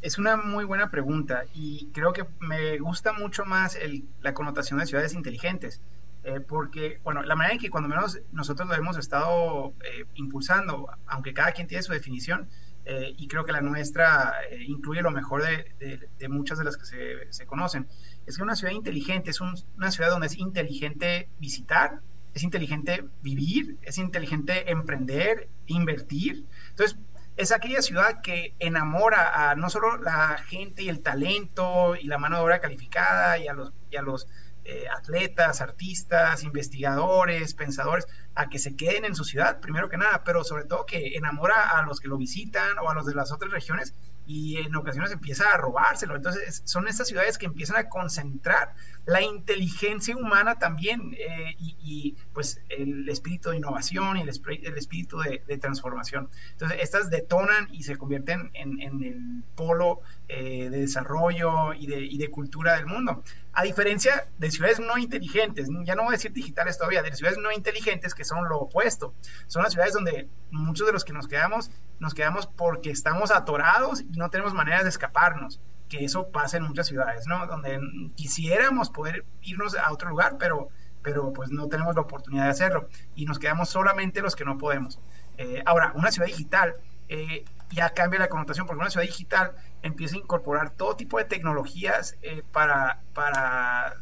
Es una muy buena pregunta y creo que me gusta mucho más la connotación de ciudades inteligentes. Eh, porque, bueno, la manera en que cuando menos nosotros lo hemos estado eh, impulsando, aunque cada quien tiene su definición, eh, y creo que la nuestra incluye lo mejor de, muchas de las que se, conocen, es que una ciudad inteligente es una ciudad donde es inteligente visitar, es inteligente vivir, es inteligente emprender, invertir. Entonces, es aquella ciudad que enamora a no solo la gente y el talento y la mano de obra calificada y a los, y a los eh, atletas, artistas, investigadores, pensadores, a que se queden en su ciudad, primero que nada, pero sobre todo que enamora a los que lo visitan o a los de las otras regiones y en ocasiones empieza a robárselo. Entonces son estas ciudades que empiezan a concentrar la inteligencia humana también eh, y, pues el espíritu de innovación y el, espíritu de, transformación. Entonces estas detonan y se convierten en, el polo eh, de desarrollo y de, y de cultura del mundo. A diferencia de ciudades no inteligentes, ya no voy a decir digitales todavía, de ciudades no inteligentes que son lo opuesto. Son las ciudades donde muchos de los que nos quedamos, nos quedamos porque estamos atorados y no tenemos manera de escaparnos que eso pasa en muchas ciudades, ¿no? Donde quisiéramos poder irnos a otro lugar, pero, pero pues no tenemos la oportunidad de hacerlo y nos quedamos solamente los que no podemos. Eh, ahora, una ciudad digital eh, ya cambia la connotación porque una ciudad digital empieza a incorporar todo tipo de tecnologías eh, para, para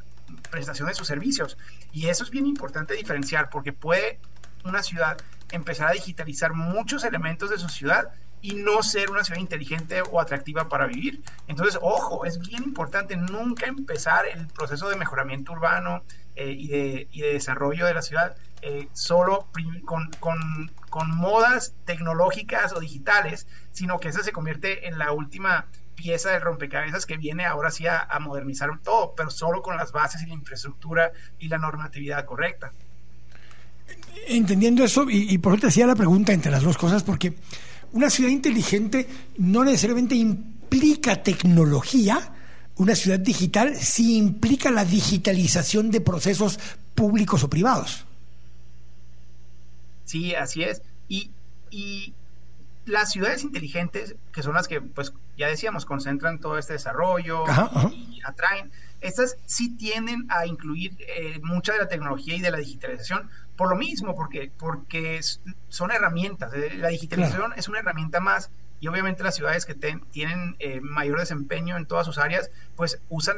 prestación de sus servicios. Y eso es bien importante diferenciar porque puede una ciudad empezar a digitalizar muchos elementos de su ciudad y no ser una ciudad inteligente o atractiva para vivir. Entonces, ojo, es bien importante nunca empezar el proceso de mejoramiento urbano eh, y, de, y, de, desarrollo de la ciudad eh, solo con, con, con, modas tecnológicas o digitales, sino que esa se convierte en la última pieza del rompecabezas que viene ahora sí a, modernizar todo, pero solo con las bases y la infraestructura y la normatividad correcta. Entendiendo eso, y, y por eso te hacía la pregunta entre las dos cosas, porque una ciudad inteligente no necesariamente implica tecnología, una ciudad digital sí implica la digitalización de procesos públicos o privados. Sí, así es. Y, y las ciudades inteligentes, que son las que, pues, ya decíamos, concentran todo este desarrollo y atraen, estas sí tienden a incluir eh, mucha de la tecnología y de la digitalización, por lo mismo, porque, porque son herramientas. Eh, la digitalización es una herramienta más y obviamente las ciudades que tienen eh, mayor desempeño en todas sus áreas, pues usan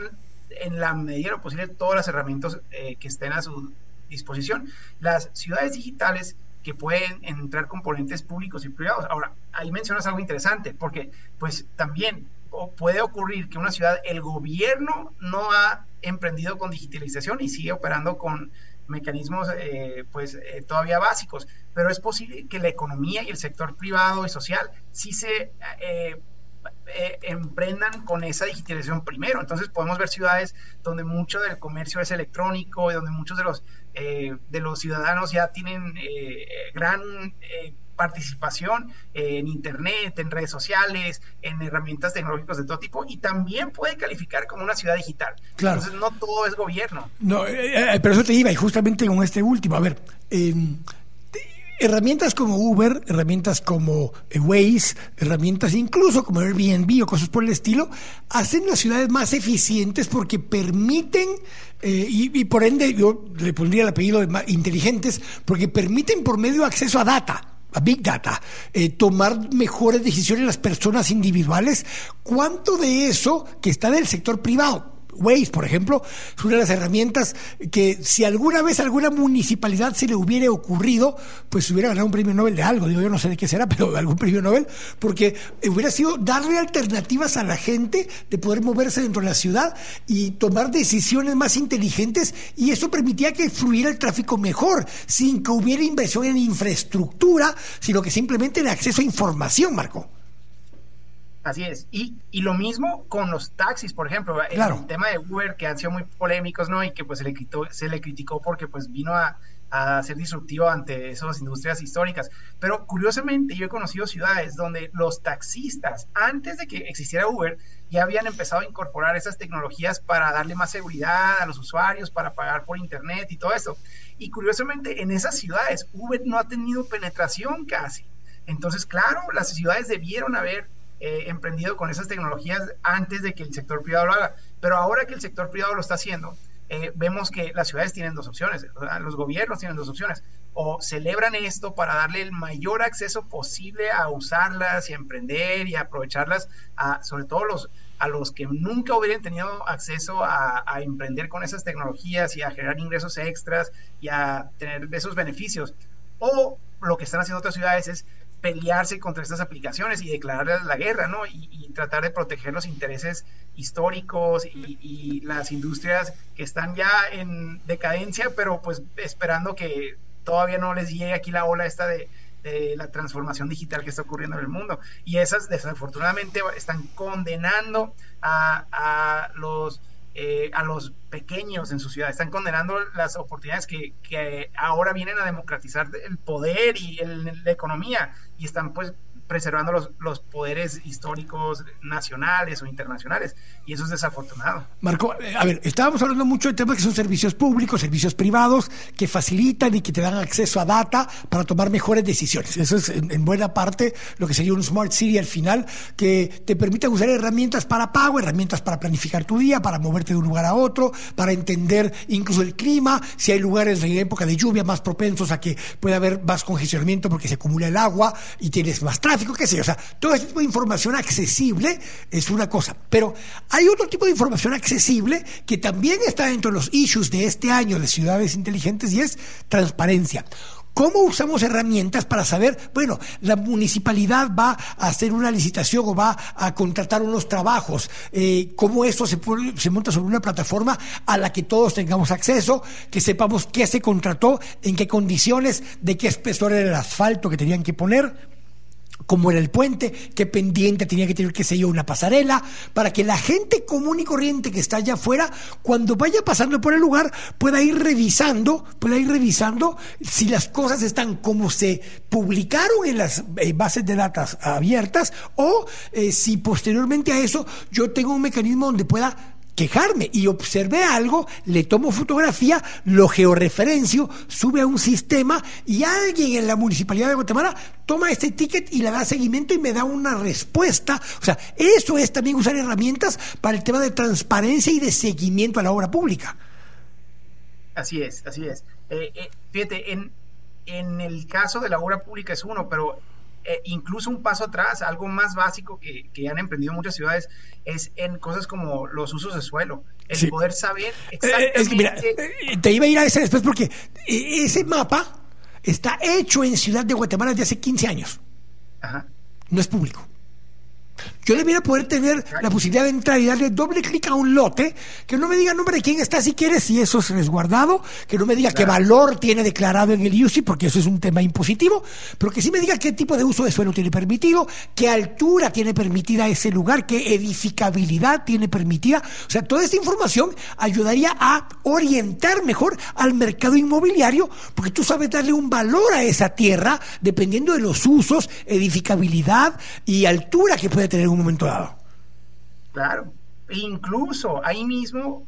en la medida de lo posible todas las herramientas que estén a su disposición. Las ciudades digitales que pueden entrar componentes públicos y privados. Ahora, ahí mencionas algo interesante, porque pues también puede ocurrir que una ciudad, el gobierno no ha emprendido con digitalización y sigue operando con mecanismos eh, pues eh, todavía básicos, pero es posible que la economía y el sector privado y social sí se eh, emprendan con esa digitalización primero. Entonces podemos ver ciudades donde mucho del comercio es electrónico y donde muchos de los, de los ciudadanos ya tienen gran participación en Internet, en redes sociales, en herramientas tecnológicas de todo tipo y también puede calificar como una ciudad digital. Claro. Entonces no todo es gobierno. No, eh, eh, pero eso te iba y justamente con este último, a ver, herramientas como Uber, herramientas como eh, Waze, herramientas incluso como Airbnb o cosas por el estilo, hacen las ciudades más eficientes porque permiten, y, y, por ende yo le pondría el apellido de inteligentes, porque permiten por medio acceso a data Big Data, eh, tomar mejores decisiones las personas individuales, ¿cuánto de eso que está del sector privado? Waze, por ejemplo, es una de las herramientas que si alguna vez alguna municipalidad se le hubiera ocurrido, pues hubiera ganado un premio Nobel de algo, digo yo no sé de qué será, pero algún premio Nobel, porque hubiera sido darle alternativas a la gente de poder moverse dentro de la ciudad y tomar decisiones más inteligentes y eso permitía que fluyera el tráfico mejor, sin que hubiera inversión en infraestructura, sino que simplemente en acceso a información, Marco. Así es. Y, y lo mismo con los taxis, por ejemplo. El, tema de Uber, que han sido muy polémicos, ¿no? Y que pues se le, criticó, se le criticó porque pues vino a, a ser disruptivo ante esas industrias históricas. Pero curiosamente yo he conocido ciudades donde los taxistas, antes de que existiera Uber, ya habían empezado a incorporar esas tecnologías para darle más seguridad a los usuarios, para pagar por internet y todo eso. Y curiosamente en esas ciudades Uber no ha tenido penetración casi. Entonces, claro, las ciudades debieron haber eh, emprendido con esas tecnologías antes de que el sector privado lo haga. Pero ahora que el sector privado lo está haciendo, eh, vemos que las ciudades tienen dos opciones, los gobiernos tienen dos opciones. O celebran esto para darle el mayor acceso posible a usarlas y a emprender y a aprovecharlas, a, sobre todo los, a los que nunca hubieran tenido acceso a, a, emprender con esas tecnologías y a generar ingresos extras y a tener esos beneficios. O lo que están haciendo otras ciudades es pelearse contra estas aplicaciones y declararles la guerra, ¿no? Y, tratar de proteger los intereses históricos y, las industrias que están ya en decadencia, pero pues esperando que todavía no les llegue aquí la ola esta de, la transformación digital que está ocurriendo en el mundo. Y esas desafortunadamente están condenando a los eh, a los pequeños en su ciudad. Están condenando las oportunidades que, que ahora vienen a democratizar el poder y la economía y están pues preservando los, los, poderes históricos nacionales o internacionales. Y eso es desafortunado. Marco, eh, a ver, estábamos hablando mucho de temas que son servicios públicos, servicios privados, que facilitan y que te dan acceso a data para tomar mejores decisiones. Eso es en, buena parte lo que sería un Smart City al final, que te permite usar herramientas para pago, herramientas para planificar tu día, para moverte de un lugar a otro, para entender incluso el clima, si hay lugares en época de lluvia más propensos a que pueda haber más congestionamiento porque se acumula el agua y tienes más tráfico que sé. O sea, todo este tipo de información accesible es una cosa. Pero hay otro tipo de información accesible que también está dentro de los issues de este año de ciudades inteligentes y es transparencia. ¿Cómo usamos herramientas para saber, bueno, la municipalidad va a hacer una licitación o va a contratar unos trabajos? Eh, ¿Cómo eso se, se monta sobre una plataforma a la que todos tengamos acceso, que sepamos qué se contrató, en qué condiciones, de qué espesor era el asfalto que tenían que poner? Cómo era el puente, qué pendiente tenía que tener, qué sé yo, una pasarela, para que la gente común y corriente que está allá afuera, cuando vaya pasando por el lugar, pueda ir revisando, pueda ir revisando si las cosas están como se publicaron en las eh, bases de datos abiertas o eh, si posteriormente a eso yo tengo un mecanismo donde pueda quejarme y observé algo, le tomo fotografía, lo georreferencio, sube a un sistema y alguien en la municipalidad de Guatemala toma este ticket y le da seguimiento y me da una respuesta. O sea, eso es también usar herramientas para el tema de transparencia y de seguimiento a la obra pública. Así es, así es. Eh, eh, fíjate, en, en el caso de la obra pública es uno, pero eh, incluso un paso atrás, algo más básico que, que, han emprendido muchas ciudades, es en cosas como los usos de suelo. El poder saber exactamente... Eh, mira, eh, te iba a ir a ese después porque ese mapa está hecho en Ciudad de Guatemala desde hace 15 años. Ajá. No es público. Yo debiera poder tener la posibilidad de entrar y darle doble clic a un lote, que no me diga nombre de quién está si quieres, si eso es resguardado, que no me diga qué valor tiene declarado en el UCI, porque eso es un tema impositivo, pero que sí me diga qué tipo de uso de suelo tiene permitido, qué altura tiene permitida ese lugar, qué edificabilidad tiene permitida. O sea, toda esta información ayudaría a orientar mejor al mercado inmobiliario, porque tú sabes darle un valor a esa tierra dependiendo de los usos, edificabilidad y altura que puede tener un momento dado. Claro, e incluso ahí mismo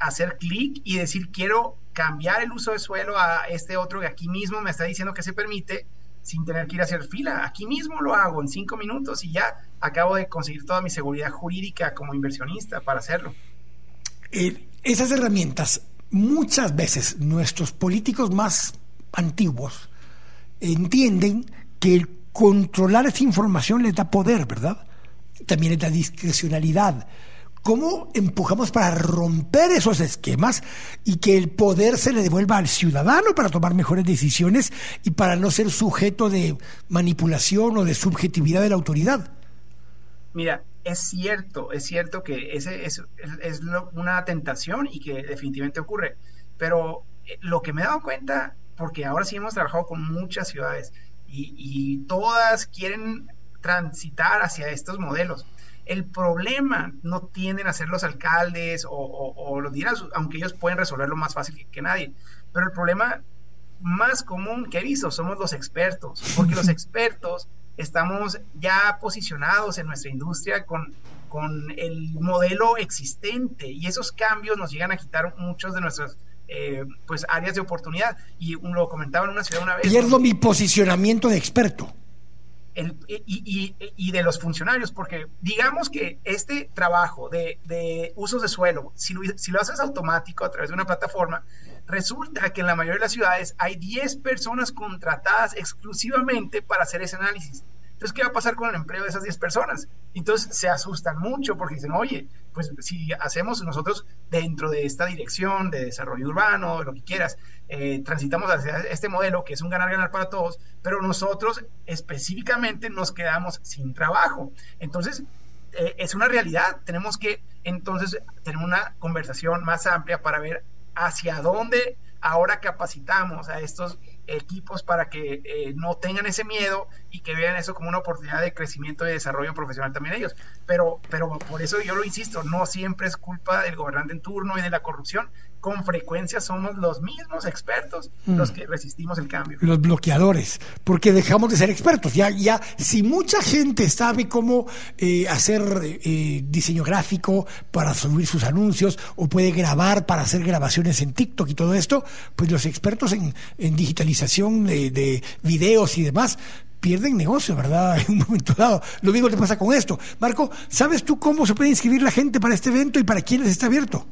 hacer clic y decir quiero cambiar el uso de suelo a este otro que aquí mismo me está diciendo que se permite sin tener que ir a hacer fila. Aquí mismo lo hago en cinco minutos y ya acabo de conseguir toda mi seguridad jurídica como inversionista para hacerlo. Eh, esas herramientas, muchas veces nuestros políticos más antiguos entienden que el controlar esa información les da poder, ¿verdad? También es la discrecionalidad. ¿Cómo empujamos para romper esos esquemas y que el poder se le devuelva al ciudadano para tomar mejores decisiones y para no ser sujeto de manipulación o de subjetividad de la autoridad? Mira, es cierto, es cierto que ese es, es, una tentación y que definitivamente ocurre, pero eh, lo que me he dado cuenta, porque ahora sí hemos trabajado con muchas ciudades y, y todas quieren transitar hacia estos modelos. El problema no tienden a ser los alcaldes o, los dirás, aunque ellos pueden resolverlo más fácil que, nadie. Pero el problema más común que he visto somos los expertos, porque los expertos estamos ya posicionados en nuestra industria con, con el modelo existente y esos cambios nos llegan a quitar muchos de nuestras eh, pues áreas de oportunidad. Y lo comentaba en una ciudad una vez. Pierdo mi posicionamiento de experto y, de los funcionarios, porque digamos que este trabajo de, usos de suelo, si lo, si lo, haces automático a través de una plataforma, resulta que en la mayoría de las ciudades hay 10 personas contratadas exclusivamente para hacer ese análisis. Entonces, ¿qué va a pasar con el empleo de esas 10 personas? Entonces se asustan mucho porque dicen, oye, pues si hacemos nosotros dentro de esta dirección de desarrollo urbano, lo que quieras, eh, transitamos hacia este modelo que es un ganar-ganar para todos, pero nosotros específicamente nos quedamos sin trabajo. Entonces, eh, es una realidad. Tenemos que entonces tener una conversación más amplia para ver hacia dónde ahora capacitamos a estos equipos para que eh, no tengan ese miedo y que vean eso como una oportunidad de crecimiento y desarrollo profesional también ellos. Pero, pero por eso yo lo insisto, no siempre es culpa del gobernante en turno y de la corrupción, con frecuencia somos los mismos expertos mm. los que resistimos el cambio. Los bloqueadores, porque dejamos de ser expertos. Ya, ya, si mucha gente sabe cómo eh, hacer eh, diseño gráfico para subir sus anuncios o puede grabar para hacer grabaciones en TikTok y todo esto, pues los expertos en, digitalización de, de videos y demás pierden negocio, ¿verdad? En un momento dado. Lo mismo te pasa con esto. Marco, ¿sabes tú cómo se puede inscribir la gente para este evento y para quiénes está abierto?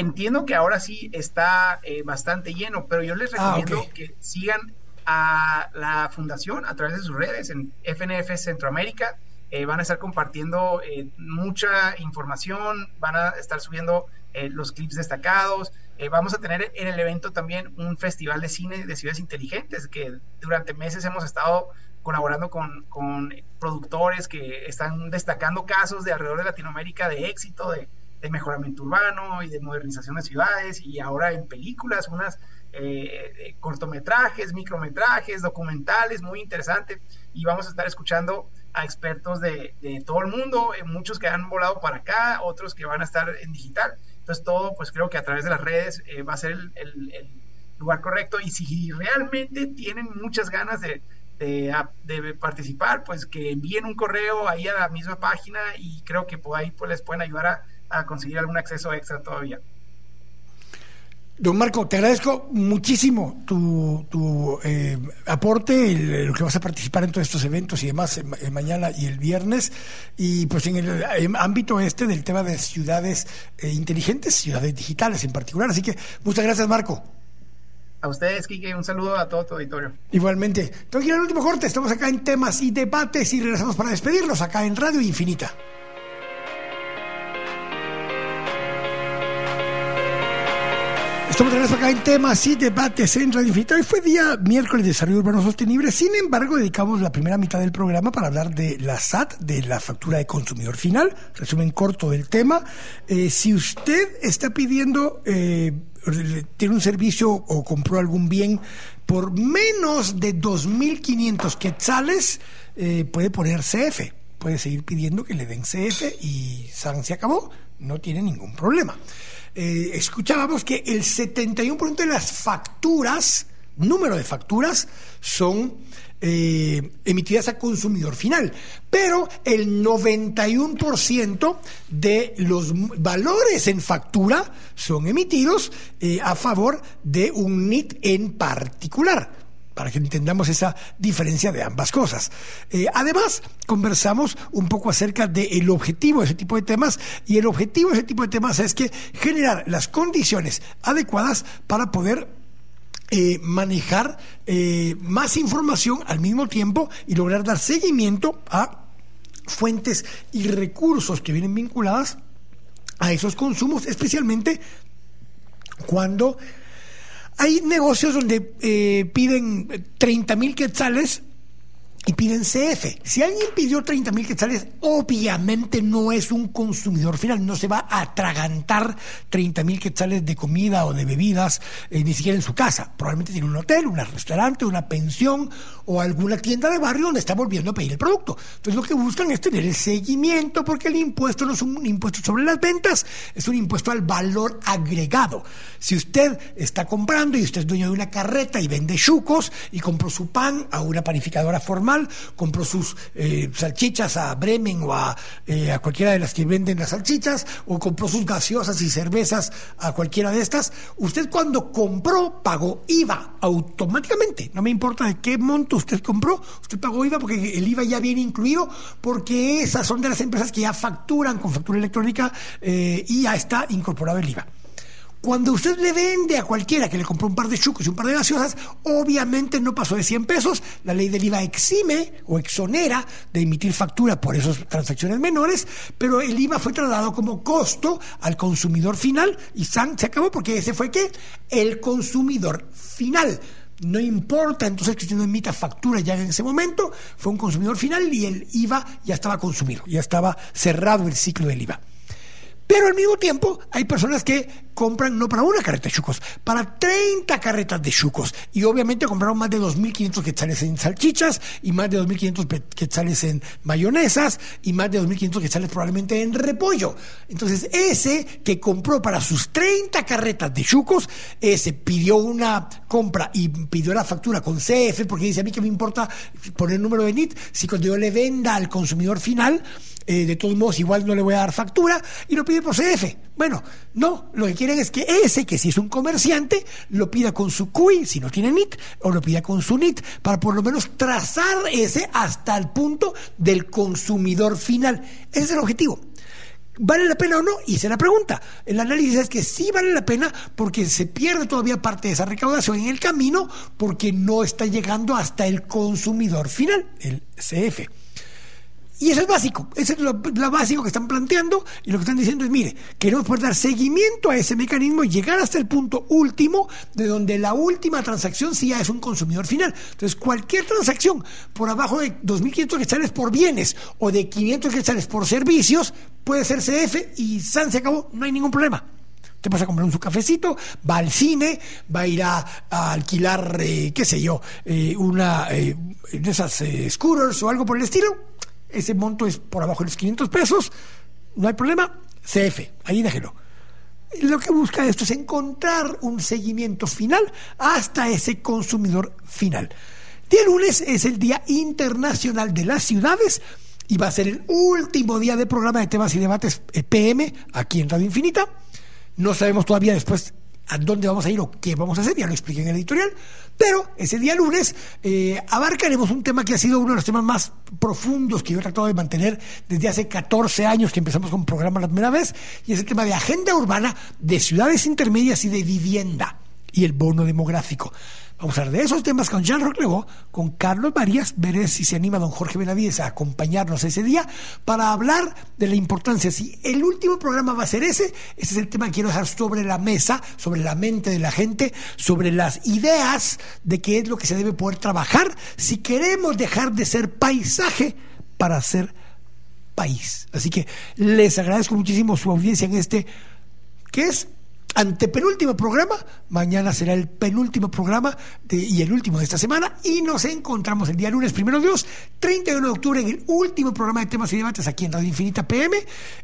Entiendo que ahora sí está eh, bastante lleno, pero yo les ah, recomiendo que sigan a la fundación a través de sus redes en FNF Centroamérica. Eh, van a estar compartiendo eh, mucha información, van a estar subiendo los clips destacados. vamos a tener en el evento también un festival de cine de ciudades inteligentes que durante meses hemos estado colaborando con, con productores que están destacando casos de alrededor de Latinoamérica de éxito, de, de mejoramiento urbano y de modernización de ciudades y ahora en películas, unas eh, cortometrajes, micrometrajes, documentales, muy interesante y vamos a estar escuchando a expertos de, todo el mundo, eh, muchos que han volado para acá, otros que van a estar en digital. Entonces todo, pues creo que a través de las redes eh, va a ser el, el, lugar correcto y si realmente tienen muchas ganas de, de, participar, pues que envíen un correo ahí a la misma página y creo que por ahí pues, les pueden ayudar a, a conseguir algún acceso extra todavía. Don Marco, te agradezco muchísimo tu, tu eh, aporte, lo que vas a participar en todos estos eventos y demás eh, mañana y el viernes. Y pues en el ámbito este del tema de ciudades eh, inteligentes, ciudades digitales en particular. Así que muchas gracias, Marco. A ustedes, Kike, un saludo a todo tu auditorio. Igualmente. Tengo que ir al último corte. Estamos acá en temas y debates y regresamos para despedirlos acá en Radio Infinita. Estamos de acá en temas y debates en Radio Infinita. Hoy fue día miércoles de desarrollo urbano sostenible. Sin embargo, dedicamos la primera mitad del programa para hablar de la SAT, de la factura de consumidor final. Resumen corto del tema. Eh, si usted está pidiendo, eh, tiene un servicio o compró algún bien por menos de 2.500 quetzales, eh, puede poner CF. Puede seguir pidiendo que le den CF y SAN se acabó. No tiene ningún problema. Eh, escuchábamos que el 71% de las facturas, número de facturas, son eh, emitidas a consumidor final, pero el 91% de los valores en factura son emitidos eh, a favor de un NIT en particular para que entendamos esa diferencia de ambas cosas. Eh, además, conversamos un poco acerca del objetivo de ese tipo de temas y el objetivo de ese tipo de temas es que generar las condiciones adecuadas para poder eh, manejar eh, más información al mismo tiempo y lograr dar seguimiento a fuentes y recursos que vienen vinculadas a esos consumos, especialmente cuando hay negocios donde eh, piden 30 mil quetzales y piden CF. Si alguien pidió 30 mil quetzales, obviamente no es un consumidor final, no se va a atragantar 30 mil quetzales de comida o de bebidas, eh, ni siquiera en su casa. Probablemente tiene un hotel, un restaurante, una pensión o alguna tienda de barrio donde está volviendo a pedir el producto. Entonces lo que buscan es tener el seguimiento porque el impuesto no es un impuesto sobre las ventas, es un impuesto al valor agregado. Si usted está comprando y usted es dueño de una carreta y vende chucos y compró su pan a una panificadora formal, compró sus eh, salchichas a Bremen o eh, a, cualquiera de las que venden las salchichas, o compró sus gaseosas y cervezas a cualquiera de estas, usted cuando compró pagó IVA automáticamente, no me importa de qué monto usted compró, usted pagó IVA porque el IVA ya viene incluido, porque esas son de las empresas que ya facturan con factura electrónica eh, y ya está incorporado el IVA. Cuando usted le vende a cualquiera que le compró un par de chucos y un par de gaseosas, obviamente no pasó de 100 pesos. La ley del IVA exime o exonera de emitir factura por esas transacciones menores, pero el IVA fue trasladado como costo al consumidor final y se acabó porque ese fue ¿qué? El consumidor final. No importa entonces que usted no emita factura ya en ese momento, fue un consumidor final y el IVA ya estaba consumido, ya estaba cerrado el ciclo del IVA. Pero al mismo tiempo hay personas que compran no para una carreta de chucos, para 30 carretas de chucos. Y obviamente compraron más de 2.500 quetzales en salchichas y más de 2.500 quetzales en mayonesas y más de 2.500 quetzales probablemente en repollo. Entonces ese que compró para sus 30 carretas de chucos, ese pidió una compra y pidió la factura con CF porque dice a mí que me importa poner el número de NIT si cuando yo le venda al consumidor final eh, de todos modos igual no le voy a dar factura y lo pide por CF. Bueno, no, lo que quieren es que ese, que si es un comerciante, lo pida con su CUI, si no tiene NIT, o lo pida con su NIT, para por lo menos trazar ese hasta el punto del consumidor final. Ese es el objetivo. ¿Vale la pena o no? Se la pregunta. El análisis es que sí vale la pena porque se pierde todavía parte de esa recaudación en el camino porque no está llegando hasta el consumidor final, el CF. Y eso es básico, eso es lo, básico que están planteando y lo que están diciendo es, mire, queremos poder dar seguimiento a ese mecanismo y llegar hasta el punto último de donde la última transacción sí ya es un consumidor final. Entonces, cualquier transacción por abajo de 2.500 quetzales por bienes o de 500 quetzales por servicios puede ser CF y San se acabó, no hay ningún problema. Te vas a comprar un su cafecito, va al cine, va a ir a, alquilar, eh, qué sé yo, eh, una eh, de esas scooters o algo por el estilo ese monto es por abajo de los 500 pesos, no hay problema, CF, ahí déjelo. Lo que busca esto es encontrar un seguimiento final hasta ese consumidor final. Día lunes es el Día Internacional de las Ciudades y va a ser el último día de programa de temas y debates eh, PM aquí en Radio Infinita. No sabemos todavía después a dónde vamos a ir o qué vamos a hacer, ya lo expliqué en el editorial, pero ese día lunes eh, abarcaremos un tema que ha sido uno de los temas más profundos que yo he tratado de mantener desde hace 14 años que empezamos con el programa la primera vez, y es el tema de agenda urbana de ciudades intermedias y de vivienda y el bono demográfico. Vamos a hablar de esos temas con Jean Rock con Carlos Marías, veré si se anima don Jorge Benavides a acompañarnos ese día para hablar de la importancia. Si el último programa va a ser ese, ese es el tema que quiero dejar sobre la mesa, sobre la mente de la gente, sobre las ideas de qué es lo que se debe poder trabajar si queremos dejar de ser paisaje para ser país. Así que les agradezco muchísimo su audiencia en este, que es antepenúltimo programa. Mañana será el penúltimo programa y el último de esta semana. Y nos encontramos el día lunes, primero Dios, 31 de octubre, en el último programa de temas y debates aquí en Radio Infinita PM.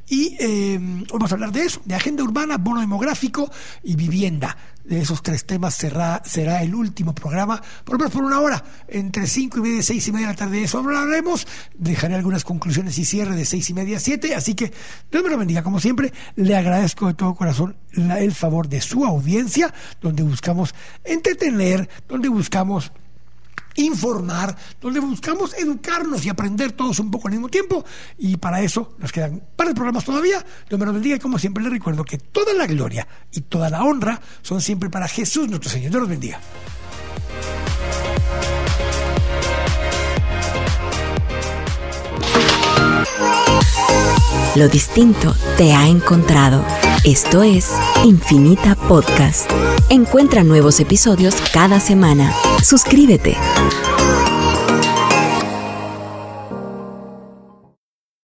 Y eh, vamos a hablar de eso, de agenda urbana, bono demográfico y vivienda de esos tres temas será, será el último programa, por lo menos por una hora, entre cinco y media seis y media de la tarde. De eso hablaremos. Dejaré algunas conclusiones y cierre de seis y media a siete. Así que Dios me lo bendiga. Como siempre, le agradezco de todo corazón el favor de su audiencia, donde buscamos entretener, donde buscamos informar, donde buscamos educarnos y aprender todos un poco al mismo tiempo. Y para eso nos quedan par de programas todavía. Dios me lo bendiga y como siempre les recuerdo que toda la gloria y toda la honra son siempre para Jesús nuestro Señor. Dios los bendiga. Lo distinto te ha encontrado. Esto es Infinita Podcast. Encuentra nuevos episodios cada semana. Suscríbete.